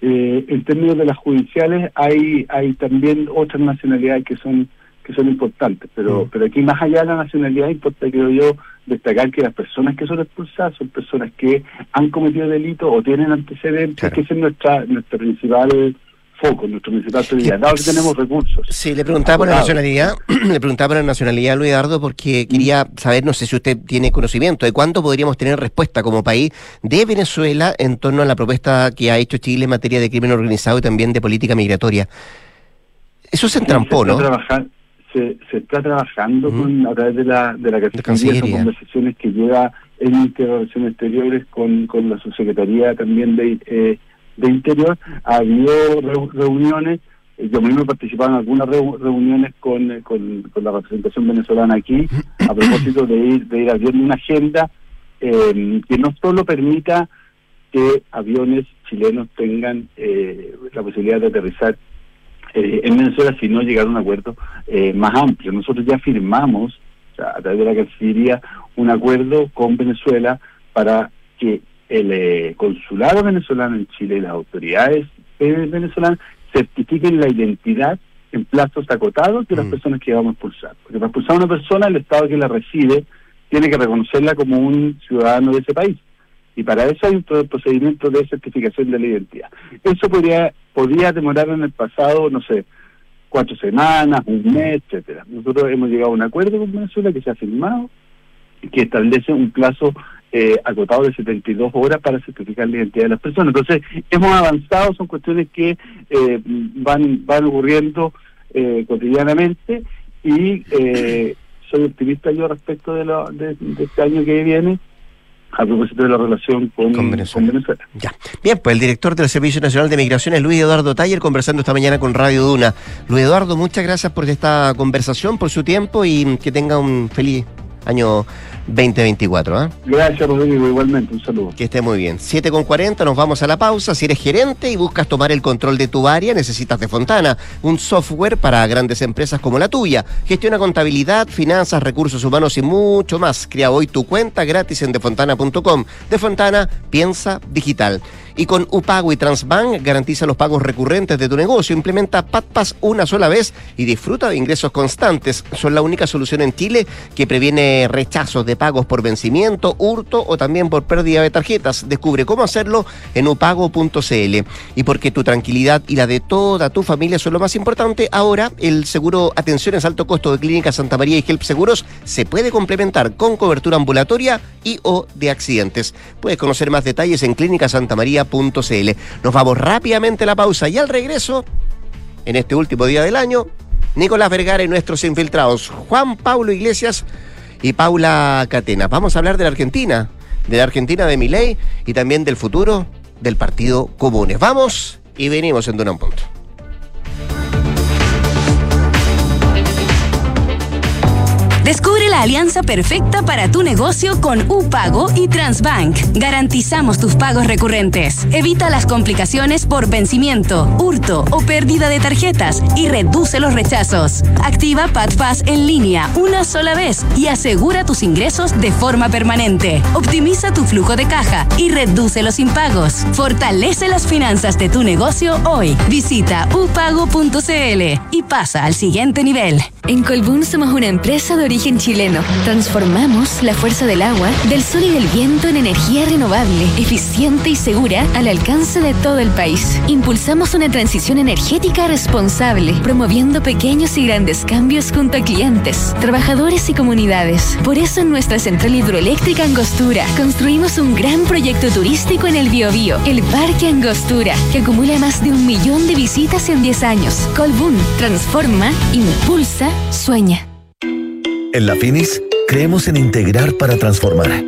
Eh, en términos de las judiciales hay hay también otras nacionalidades que son que son importantes, pero pero aquí más allá de la nacionalidad importa creo yo destacar que las personas que son expulsadas son personas que han cometido delitos o tienen antecedentes, que ese es nuestra nuestra principal foco, nuestra principal prioridad, dado que tenemos recursos. Sí, le preguntaba por la nacionalidad, le preguntaba por la nacionalidad, Luis Eduardo, porque quería saber, no sé si usted tiene conocimiento de cuándo podríamos tener respuesta como país de Venezuela en torno a la propuesta que ha hecho Chile en materia de crimen organizado y también de política migratoria. Eso se entrampó, se ¿no? trabajan- se, se está trabajando con, a través de la, de la Cancillería, son conversaciones que lleva el Ministerio de Relaciones Exteriores con, con la Subsecretaría también de, eh, de Interior. Ha habido reu- reuniones, yo mismo he participado en algunas reu- reuniones con, eh, con, con la representación venezolana aquí, a propósito de ir, de ir abriendo una agenda eh, que no solo permita que aviones chilenos tengan eh, la posibilidad de aterrizar eh, en Venezuela, sino llegar a un acuerdo eh, más amplio. Nosotros ya firmamos, o sea, a través de la Cancillería, un acuerdo con Venezuela para que el eh, consulado venezolano en Chile y las autoridades eh, venezolanas certifiquen la identidad en plazos acotados de las personas que vamos a expulsar. Porque para expulsar a una persona, el Estado que la recibe tiene que reconocerla como un ciudadano de ese país. Y para eso hay un pro- procedimiento de certificación de la identidad. Eso podría, podría demorar en el pasado, no sé, cuatro semanas, un mes, etcétera. Nosotros hemos llegado a un acuerdo con Venezuela que se ha firmado y que establece un plazo eh, acotado de 72 horas para certificar la identidad de las personas. Entonces, hemos avanzado, son cuestiones que eh, van, van ocurriendo eh, cotidianamente y eh, soy optimista yo respecto de, lo, de este año que viene a propósito de la relación con, con Venezuela. Ya. Bien, pues el director del Servicio Nacional de Migraciones, Luis Eduardo Taller, conversando esta mañana con Radio Duna. Luis Eduardo, muchas gracias por esta conversación, por su tiempo y que tenga un feliz año 2024. ¿ah? Gracias, Rodrigo, igualmente, un saludo. Que esté muy bien. 7 con 40, nos vamos a la pausa. Si eres gerente y buscas tomar el control de tu área, necesitas de Fontana, un software para grandes empresas como la tuya. Gestiona contabilidad, finanzas, recursos humanos y mucho más. Crea hoy tu cuenta gratis en defontana.com. De Fontana, piensa digital. Y con Upago y Transbank garantiza los pagos recurrentes de tu negocio. Implementa PatPass una sola vez y disfruta de ingresos constantes. Son la única solución en Chile que previene rechazos de pagos por vencimiento, hurto o también por pérdida de tarjetas. Descubre cómo hacerlo en upago.cl. Y porque tu tranquilidad y la de toda tu familia son lo más importante, ahora el seguro Atenciones Alto Costo de Clínica Santa María y Help Seguros se puede complementar con cobertura ambulatoria y o de accidentes. Puedes conocer más detalles en Nos vamos rápidamente a la pausa y al regreso, en este último día del año, Nicolás Vergara y nuestros infiltrados, Juan Pablo Iglesias y Paula Catena. Vamos a hablar de la Argentina, de la Argentina de Milei y también del futuro del Partido Comunes. Vamos y venimos en Duna Punto. Descubre la alianza perfecta para tu negocio con UPago y Transbank. Garantizamos tus pagos recurrentes. Evita las complicaciones por vencimiento, hurto o pérdida de tarjetas y reduce los rechazos. Activa PatPass en línea una sola vez y asegura tus ingresos de forma permanente. Optimiza tu flujo de caja y reduce los impagos. Fortalece las finanzas de tu negocio hoy. Visita upago.cl y pasa al siguiente nivel. En Colbún somos una empresa de origen chileno. Transformamos la fuerza del agua, del sol y del viento en energía renovable, eficiente y segura al alcance de todo el país. Impulsamos una transición energética responsable, promoviendo pequeños y grandes cambios junto a clientes, trabajadores y comunidades. Por eso en nuestra central hidroeléctrica Angostura construimos un gran proyecto turístico en el Biobío, el Parque Angostura, que acumula más de un millón de visitas en 10 años. Colbún transforma, impulsa, sueña. En la Finis creemos en integrar para transformar,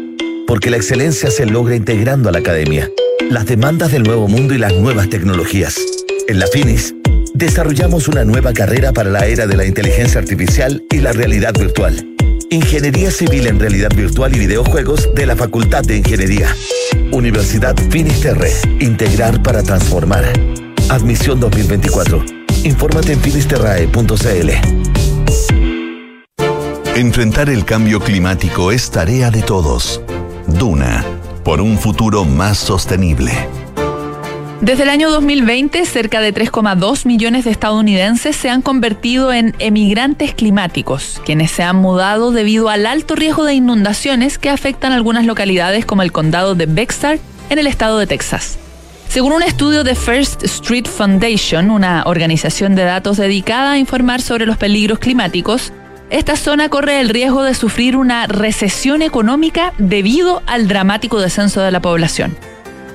porque la excelencia se logra integrando a la academia, las demandas del nuevo mundo y las nuevas tecnologías. En la Finis desarrollamos una nueva carrera para la era de la inteligencia artificial y la realidad virtual. Ingeniería Civil en Realidad Virtual y Videojuegos de la Facultad de Ingeniería. Universidad Finisterre. Integrar para transformar. Admisión 2024. Infórmate en finisterrae.cl. Enfrentar el cambio climático es tarea de todos. Duna, por un futuro más sostenible. Desde el año 2020, cerca de 3,2 millones de estadounidenses se han convertido en emigrantes climáticos, quienes se han mudado debido al alto riesgo de inundaciones que afectan algunas localidades como el condado de Bexar en el estado de Texas. Según un estudio de First Street Foundation, una organización de datos dedicada a informar sobre los peligros climáticos, esta zona corre el riesgo de sufrir una recesión económica debido al dramático descenso de la población.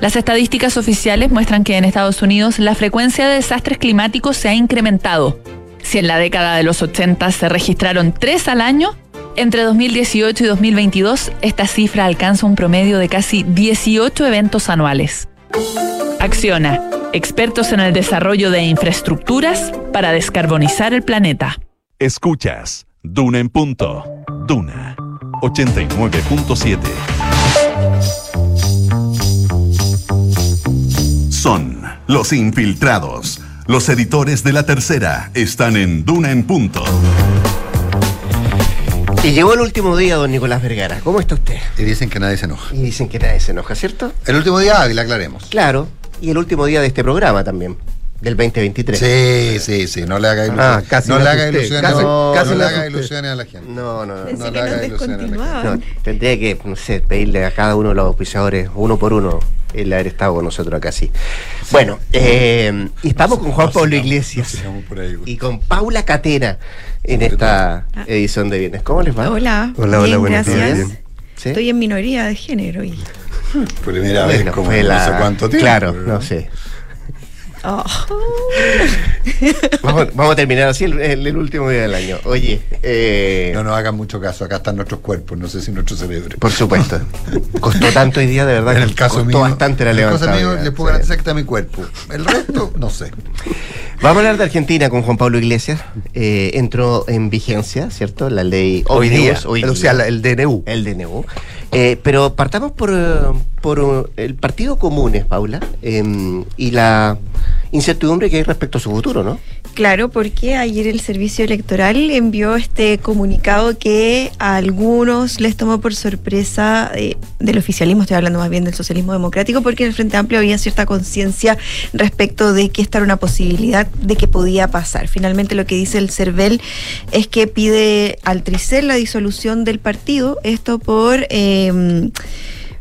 Las estadísticas oficiales muestran que en Estados Unidos la frecuencia de desastres climáticos se ha incrementado. Si en la década de los 80 se registraron tres al año, entre 2018 y 2022 esta cifra alcanza un promedio de casi 18 eventos anuales. Acciona, expertos en el desarrollo de infraestructuras para descarbonizar el planeta. Escuchas Duna en punto. Duna 89.7. Son los infiltrados. Los editores de la tercera están en Duna en punto. Y llegó el último día, don Nicolás Vergara. ¿Cómo está usted? Y dicen que nadie se enoja. Y dicen que nadie se enoja, ¿cierto? El último día hábil, aclaremos. Claro. Y el último día de este programa también. Del 2023. Sí, sí, sí. No le haga ilusiones. Ah, casi no le haga ilusiones. Casi- no, casi no le haga ilusiones a la gente. No, no, no. no le haga ilusiones a la gente. No, tendría que, no sé, pedirle a cada uno de los auspiciadores, uno por uno, el haber estado con nosotros acá, sí. Bueno, eh, y estamos con Juan Pablo Iglesias y con Paula Catena en esta edición de Viernes. ¿Cómo les va? Hola. Hola, hola, días. gracias. Bien. ¿Sí? Estoy en minoría de género y. Primera vez como fue no la- sé cuánto tiempo. Claro, pero- no sé. Oh. Vamos, vamos a terminar así el, el- el último día del año. Oye, eh, No nos hagan mucho caso, acá están nuestros cuerpos, no sé si nuestro cerebro. por supuesto. Costó tanto hoy día, de verdad. En el caso costó mío, bastante la en el caso levantada. mío, les puedo garantizar que está mi cuerpo. El resto, no sé. Vamos a hablar de Argentina con Juan Pablo Iglesias. Eh, entró en vigencia, ¿cierto? La ley Hoy día, Omnibus, o sea, la- el DNU. El DNU. Eh, pero partamos por, eh, por eh, el Partido Comunes, Paula, eh, y la incertidumbre que hay respecto a su futuro, ¿no? Claro, porque ayer el servicio electoral envió este comunicado que a algunos les tomó por sorpresa eh, del oficialismo, estoy hablando más bien del socialismo democrático, porque en el Frente Amplio había cierta conciencia respecto de que esta era una posibilidad de que podía pasar. Finalmente lo que dice el CERVEL es que pide al Tricel la disolución del partido, esto por... eh,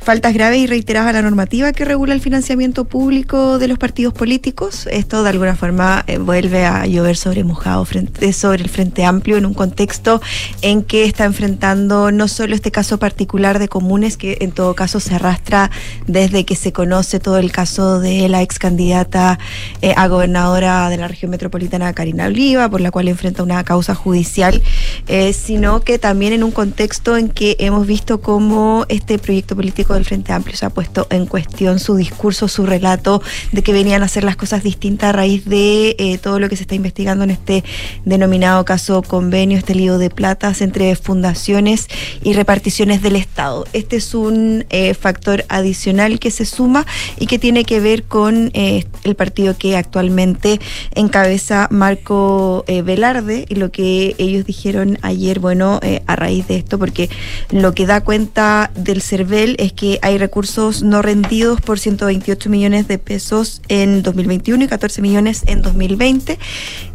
faltas graves y reiteradas a la normativa que regula el financiamiento público de los partidos políticos. Esto de alguna forma eh, vuelve a llover sobre mojado frente, sobre el Frente Amplio en un contexto en que está enfrentando no solo este caso particular de comunes, que en todo caso se arrastra desde que se conoce todo el caso de la ex candidata eh, a gobernadora de la región metropolitana, Karina Oliva, por la cual enfrenta una causa judicial, eh, sino que también en un contexto en que hemos visto cómo este proyecto político del Frente Amplio se ha puesto en cuestión su discurso, su relato de que venían a hacer las cosas distintas a raíz de eh, todo lo que se está investigando en este denominado caso convenio, este lío de platas entre fundaciones y reparticiones del Estado. Este es un eh, factor adicional que se suma y que tiene que ver con eh, el partido que actualmente encabeza Marco Velarde y lo que ellos dijeron ayer, bueno, a raíz de esto, porque lo que da cuenta del CERVEL es que hay recursos no rendidos por 128 millones de pesos en 2021 y 14 millones en 2020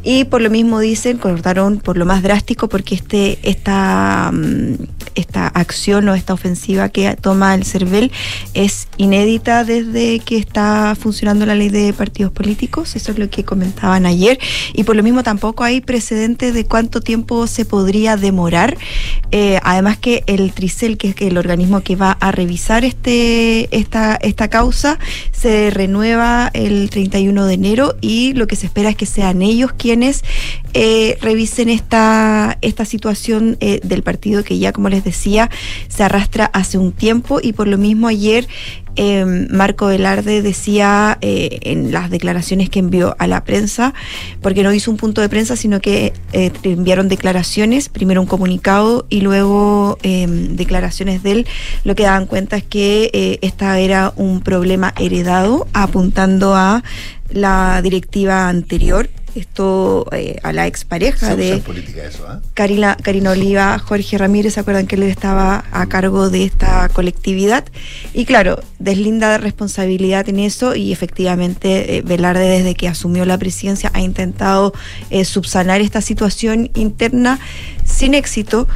y por lo mismo dicen, cortaron por lo más drástico porque este esta, mm, esta acción o esta ofensiva que toma el CERVEL es inédita desde que está funcionando la ley de partidos políticos, eso es lo que comentaban ayer, y por lo mismo tampoco hay precedentes de cuánto tiempo se podría demorar, Eh, además que el TRICEL, que es el organismo que va a revisar este esta, esta causa, se renueva el 31 de enero y lo que se espera es que sean ellos quienes eh, revisen esta, esta situación eh, del partido que ya, como les decía, se arrastra hace un tiempo y por lo mismo ayer eh, Marco Velarde decía eh, en las declaraciones que envió a la prensa, porque no hizo un punto de prensa, sino que eh, enviaron declaraciones, primero un comunicado y luego declaraciones de él, lo que daban cuenta es que esta era un problema heredado, apuntando a la directiva anterior, esto eh, a la expareja de eso, ¿ah? Karina, Karina Oliva, Jorge Ramírez, ¿se acuerdan que él estaba a cargo de esta colectividad? Y claro, deslinda de responsabilidad en eso y efectivamente eh, Velarde desde que asumió la presidencia ha intentado eh, subsanar esta situación interna sin éxito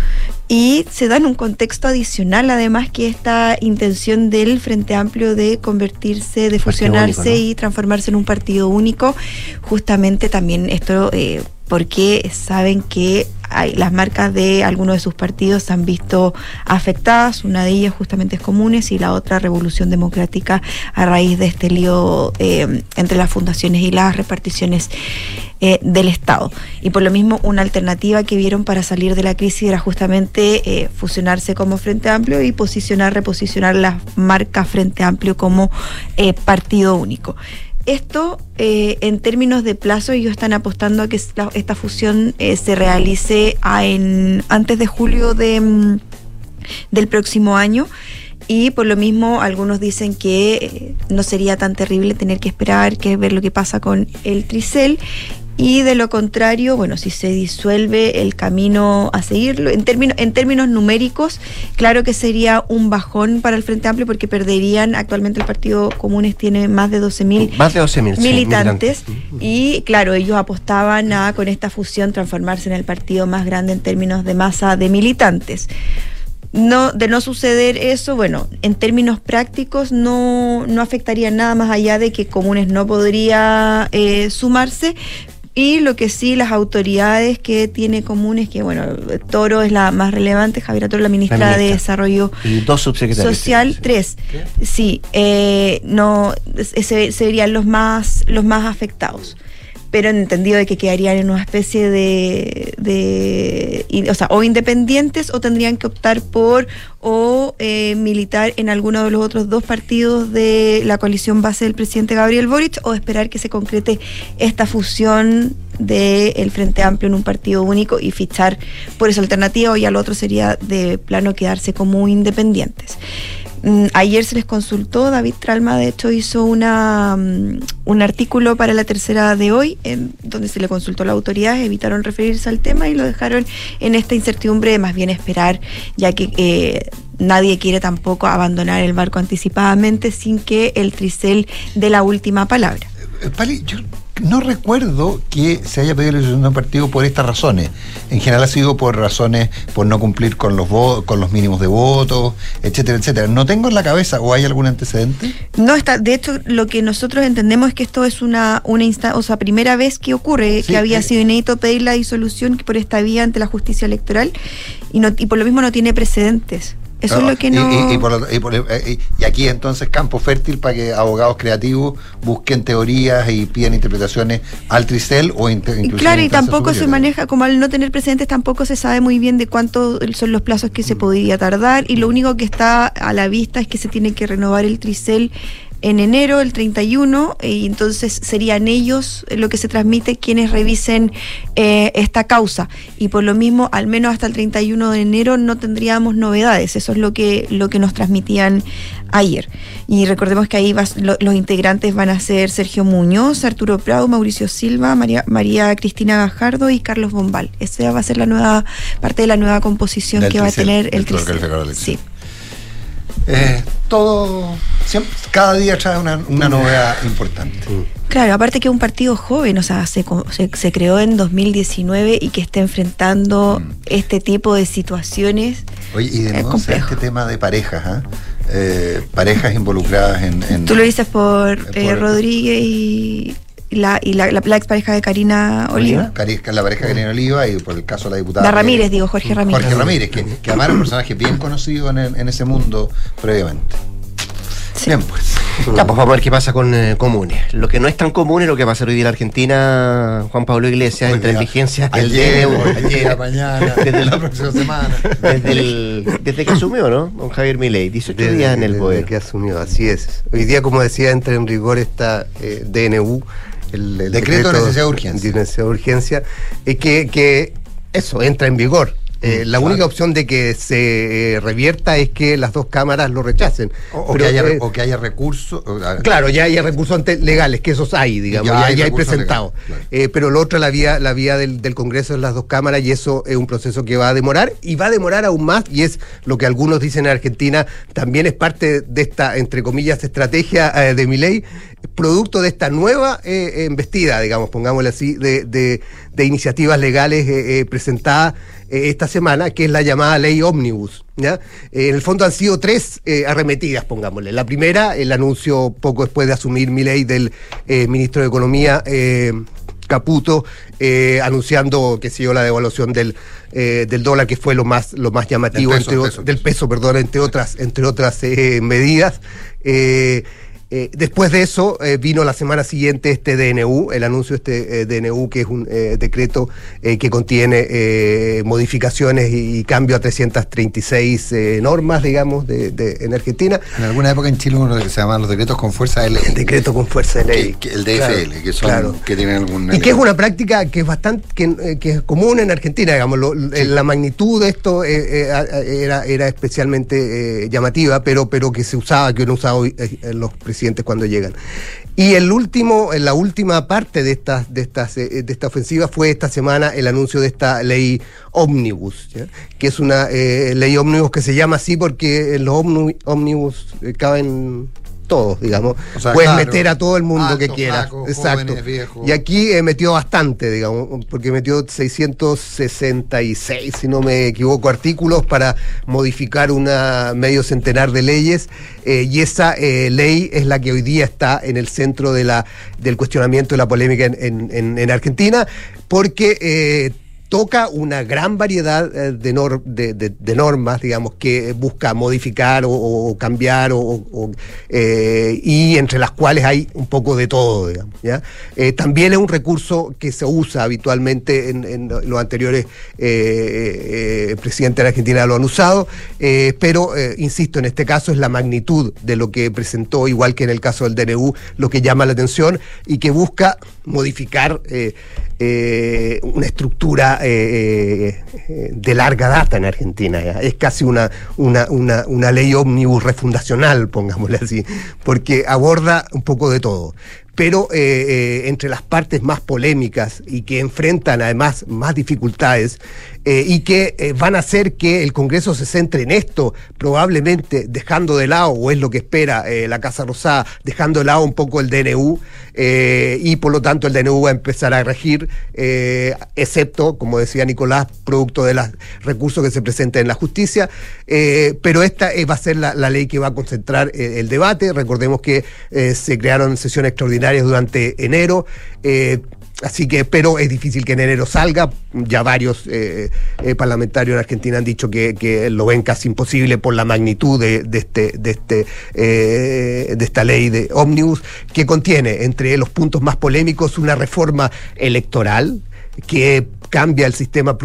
y se da en un contexto adicional además que esta intención del Frente Amplio de convertirse, de fusionarse único, ¿no? y transformarse en un partido único, justamente también esto eh, porque saben que las marcas de algunos de sus partidos se han visto afectadas, una de ellas justamente es Comunes y la otra Revolución Democrática a raíz de este lío eh, entre las fundaciones y las reparticiones eh, del Estado. Y por lo mismo, una alternativa que vieron para salir de la crisis era justamente eh, fusionarse como Frente Amplio y posicionar, reposicionar la marca Frente Amplio como partido único. Esto, eh, en términos de plazo, ellos están apostando a que esta, fusión eh, se realice a en, antes de julio mm, del próximo año. Y por lo mismo, algunos dicen que eh, no sería tan terrible tener que esperar, que ver lo que pasa con el Tricel. Y de lo contrario, bueno, si se disuelve el camino a seguirlo, en, términos en términos numéricos, claro que sería un bajón para el Frente Amplio porque perderían, actualmente el Partido Comunes tiene más de 12 mil Más de 12.000 sí, militantes. y claro, ellos apostaban a con esta fusión transformarse en el partido más grande en términos de masa de militantes. No, de no suceder eso, bueno, en términos prácticos no, no afectaría nada más allá de que Comunes no podría eh, sumarse, y lo que sí, las autoridades que tiene comunes, que bueno, Toro es la más relevante, Javier Toro, la ministra, La ministra. de Desarrollo Y dos subsecretarios. Social, tres. Sí, eh, no, se, serían los más, los más afectados. Pero en entendido de que quedarían en una especie de, de y- o sea, o independientes o tendrían que optar por o eh, militar en alguno de los otros dos partidos de la coalición base del presidente Gabriel Boric o esperar que se concrete esta fusión del Frente Amplio en un partido único y fichar por esa alternativa o ya lo otro sería de plano quedarse como independientes. Mm, Ayer se les consultó, David Tralma de hecho hizo una, mm, un artículo para la tercera de hoy, en donde se le consultó a la autoridad, evitaron referirse al tema y lo dejaron en esta incertidumbre de más bien esperar, ya que eh, nadie quiere tampoco abandonar el barco anticipadamente sin que el tricel dé la última palabra. Eh, Pali, yo no recuerdo que se haya pedido la disolución de un partido por estas razones. En general ha sido por razones por no cumplir con los con los mínimos de votos, etcétera, etcétera. No tengo en la cabeza o hay algún antecedente. No está, de hecho, lo que nosotros entendemos es que esto es una, una insta- o sea, primera vez que ocurre, Sí, que había eh. sido inédito pedir la disolución por esta vía ante la justicia electoral y no, y por lo mismo no tiene precedentes. Eso es lo que no. Y, y por- aquí entonces campo fértil para que abogados creativos busquen teorías y pidan interpretaciones al Tricel o inter- claro, y tampoco se maneja, como al no tener precedentes, tampoco se sabe muy bien de cuántos son los plazos que Mm. se podría tardar. Y lo único que está a la vista es que se tiene que renovar el tricel en enero, el 31, y entonces serían ellos eh, lo que se transmite quienes revisen eh, esta causa. Y por lo mismo, al menos hasta el 31 de enero no tendríamos novedades. Eso es lo que, lo que nos transmitían ayer. Y recordemos que ahí vas- lo- los integrantes van a ser Sergio Muñoz, Arturo Prado, Mauricio Silva, María, María Cristina Gajardo y Carlos Bombal. Esa va a ser la nueva parte de la nueva composición Del que va a tener el Tricel. Del Sí. Eh, todo, siempre, cada día trae una, una novedad importante. Claro, aparte que es un partido joven, o sea, se, se, se creó en 2019 y que está enfrentando Mm. este tipo de situaciones. Oye, y de nuevo este tema de parejas, ¿ah? Eh, parejas involucradas en, en- Tú lo dices por, por- eh, Rodríguez y la, y la, la, la expareja de Karina Oliva. La pareja Karina Oliva y por el caso de la diputada. Da Ramírez, digo, Jorge Ramírez. Jorge Ramírez, que, que además era un personaje bien conocido en, el- en ese mundo previamente. Bien, pues. Ya, pues vamos a ver qué pasa con eh, comunes. Lo que no es tan común es lo que pasa hoy día en Argentina, Juan Pablo Iglesias, Hoy entra en día, vigencia el ayer, hoy día, mañana, desde, el- la próxima semana. desde, el- desde que asumió, ¿no? Don Javier Milei, 18 Desde- días en el desde poder. que asumió, así es. Hoy día, como decía, entra en rigor esta eh, DNU, el, el Decreto de necesidad de urgencia. de necesidad de urgencia, eh, que, que eso entra en vigor. Eh, la única opción de que se eh, revierta es que las dos cámaras lo rechacen. O, o Pero, que haya, eh, o que haya recursos. o- a- Claro, ya hay recursos ante- legales, que esos hay, digamos, Ya ya, hay ya hay recursos presentados. Eh, pero lo otro, la vía, la vía del, del Congreso en las dos cámaras, y eso es un proceso que va a demorar, y va a demorar aún más, y es lo que algunos dicen en Argentina, también es parte de esta, entre comillas, estrategia de mi ley, producto de esta nueva eh, embestida, digamos, pongámosle así, de, de- de iniciativas legales eh, eh, presentadas eh, esta semana, que es la llamada ley ómnibus. ¿ya? Eh, en el fondo han sido tres eh, arremetidas, pongámosle. La primera, el anuncio poco después de asumir mi ley del eh, ministro de Economía. eh, Caputo eh, anunciando que yo la devaluación del, eh, del dólar que fue lo más lo más llamativo Del peso, entre o- peso, del peso perdón entre otras entre otras eh, medidas Eh, después de eso eh, vino la semana siguiente este DNU, el anuncio de este eh, DNU que es un decreto que contiene modificaciones y, y cambio a 336 eh, normas, digamos, de, de- en Argentina. En alguna época en Chile uno que se llamaban los decretos con fuerza de ley. Decreto con fuerza de ley. Que- que el DFL, Claro, que son claro. que tienen algún Y que es una práctica que es bastante que, que es común en Argentina, digamos, lo- la magnitud de esto era, era especialmente llamativa, pero, pero que se usaba, que eh, eh, los presidentes cuando llegan. Y el último, en la última parte de estas, de estas, eh, de esta ofensiva fue esta semana el anuncio de esta ley ómnibus, que es una eh, ley ómnibus que se llama así porque en los ómnibus eh, caben todos, digamos. O sea, Puedes claro, meter a todo el mundo que quiera. Exacto. jóvenes. Y aquí eh, metió bastante, digamos, porque metió 666, si no me equivoco, artículos para modificar una medio centenar de leyes. eh, y esa eh, ley es la que hoy día está en el centro de la, del cuestionamiento y la polémica en, en- en- en Argentina, porque eh, toca una gran variedad eh, de, nor- de, de- de normas, digamos, que busca modificar o, cambiar, eh, y entre las cuales hay un poco de todo, digamos. Eh, también es un recurso que se usa habitualmente en, los anteriores eh, presidentes de la Argentina lo han usado, pero, insisto, en este caso es la magnitud de lo que presentó, igual que en el caso del DNU, lo que llama la atención y que busca modificar eh, una estructura eh, eh, de larga data en Argentina. ¿ya? Es casi una, una, una, ley ómnibus refundacional, pongámosle así, porque aborda un poco de todo. Pero entre las partes más polémicas y que enfrentan además más dificultades eh, y que eh, van a hacer que el Congreso se centre en esto, probablemente dejando de lado, o es lo que espera eh, la Casa Rosada, dejando de lado un poco el DNU, y por lo tanto el DNU va a empezar a regir, excepto, como decía Nicolás, producto de los recursos que se presenten en la justicia, pero esta va a ser la, ley que va a concentrar el debate. Recordemos que se crearon sesiones extraordinarias durante enero. Así que, pero es difícil que en enero salga. Ya varios eh, eh, parlamentarios en Argentina han dicho que, lo ven casi imposible por la magnitud de, este, de, este, eh, de esta ley de ómnibus, que contiene entre los puntos más polémicos una reforma electoral que cambia el sistema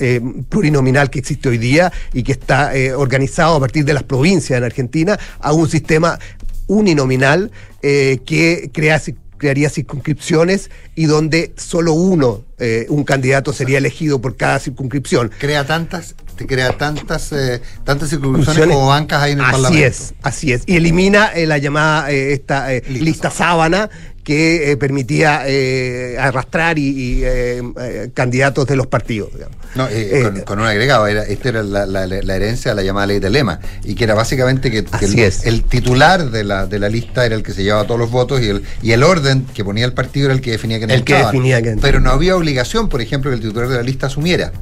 eh, plurinominal que existe hoy día y que está eh, organizado a partir de las provincias en Argentina a un sistema uninominal que crea, crearía circunscripciones y donde solo uno, eh, un candidato, sería elegido por cada circunscripción. Crea tantas, te crea tantas, eh, tantas circunstancias como bancas hay en el así Parlamento. es, así es. Y elimina eh, la llamada eh, esta eh, lista, sábana que eh, permitía eh, arrastrar y, y, eh, eh, candidatos de los partidos. No, eh, con, con un agregado, era, esta era la, la- la herencia de la llamada ley del lema, y que era básicamente que, que el, titular de la, de la lista era el que se llevaba todos los votos y el, y el orden que ponía el partido era el que definía que El que definía Pero no había obligación, por ejemplo, que el titular de la lista asumiera.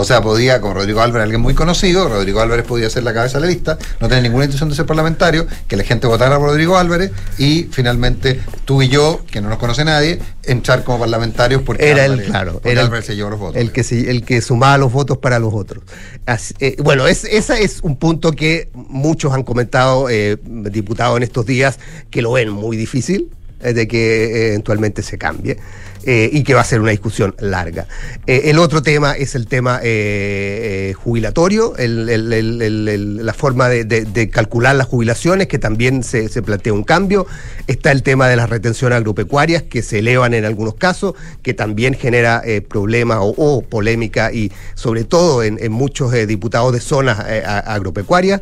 O sea, podía, con Rodrigo Álvarez, alguien muy conocido, Rodrigo Álvarez podía ser la cabeza de la lista, no tenía ninguna intención de ser parlamentario, que la gente votara por Rodrigo Álvarez y finalmente tú y yo, que no nos conoce nadie, entrar como parlamentarios porque Era Álvarez- claro, porque era el, se llevó los votos. el que, se- el que sumaba los votos para los otros. Así- eh, bueno, es, ese es un punto que muchos han comentado, eh, diputados en estos días, que lo ven muy difícil eh, de que eh, eventualmente se cambie. Eh, y que va a ser una discusión larga. Eh, el otro tema es el tema eh, jubilatorio, la forma de, calcular las jubilaciones, que también se, plantea un cambio. Está el tema de las retenciones agropecuarias, que se elevan en algunos casos, que también genera problemas o, o polémica, y sobre todo en, muchos diputados de zonas agropecuarias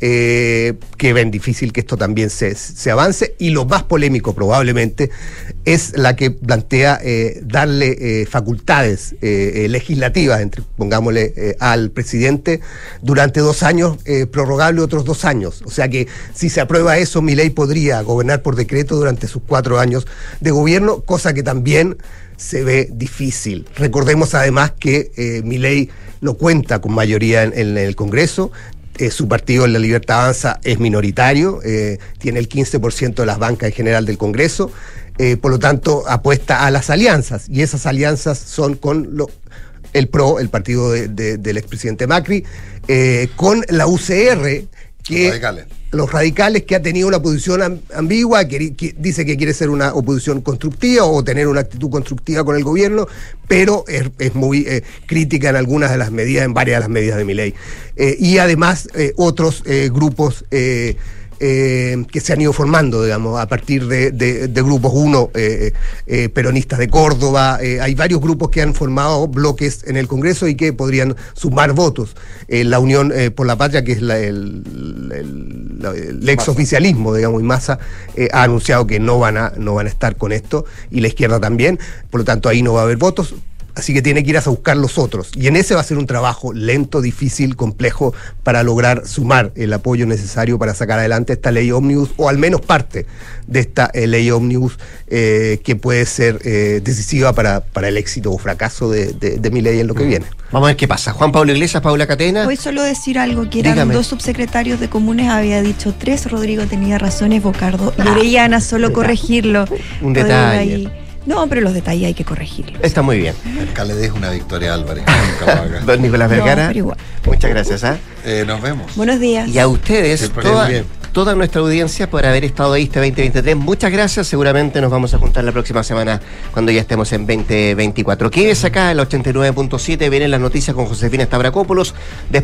eh, que ven difícil que esto también se, se avance. Y lo más polémico probablemente es la que plantea eh, darle eh, facultades legislativas, entre, pongámosle, al presidente durante dos años, prorrogable otros dos años. O sea que si se aprueba eso, mi ley podría gobernar por decreto durante sus cuatro años de gobierno, cosa que también se ve difícil. Recordemos además que mi ley no cuenta con mayoría en el Congreso, eh, su partido en la Libertad Avanza es minoritario, eh, tiene el 15% de las bancas en general del Congreso, eh, por lo tanto apuesta a las alianzas y esas alianzas son con el PRO, el partido de- de- del expresidente Macri, con la UCR que radicales. los radicales que ha tenido una posición am- ambigua, que, que dice que quiere ser una oposición constructiva o tener una actitud constructiva con el gobierno, pero es, es muy eh, crítica en algunas de las medidas, en varias de las medidas de mi ley. y además eh, otros eh, grupos eh, que se han ido formando, digamos, a partir de, de- de grupos, uno, eh, eh, peronistas de Córdoba, hay varios grupos que han formado bloques en el Congreso y que podrían sumar votos. La Unión por la Patria, que es la- el, el- la- el ex oficialismo, digamos, y Massa, eh, ha anunciado que no van, a, no van a estar con esto, y la izquierda también, por lo tanto ahí no va a haber votos. Así que tiene que ir a buscar los otros. Y en ese va a ser un trabajo lento, difícil, complejo para lograr sumar el apoyo necesario para sacar adelante esta ley ómnibus, o al menos parte de esta eh, ley ómnibus que puede ser eh, decisiva para, para el éxito o fracaso de, de- de mi ley en lo que viene. Vamos a ver qué pasa. Juan Pablo Iglesias, Paula Catena. Voy solo a decir algo, que eran Dígame. dos subsecretarios de comunes, había dicho tres, Rodrigo tenía razones, Bocardo y Orellana, solo corregirlo. Un detalle. No, pero los detalles hay que corregirlos. Está muy bien. Acá le dejo una victoria a Álvarez. Nunca lo haga. Don Nicolás No, Vergara, pero igual. muchas gracias. ¿ah? Eh, nos vemos. Buenos días. Y a ustedes, toda, toda nuestra audiencia, por haber estado ahí este 2023. Muchas gracias. Seguramente nos vamos a juntar la próxima semana cuando ya estemos en 2024. Quédese acá en la 89.7. Vienen las noticias con Josefina Stavrakopoulos. Después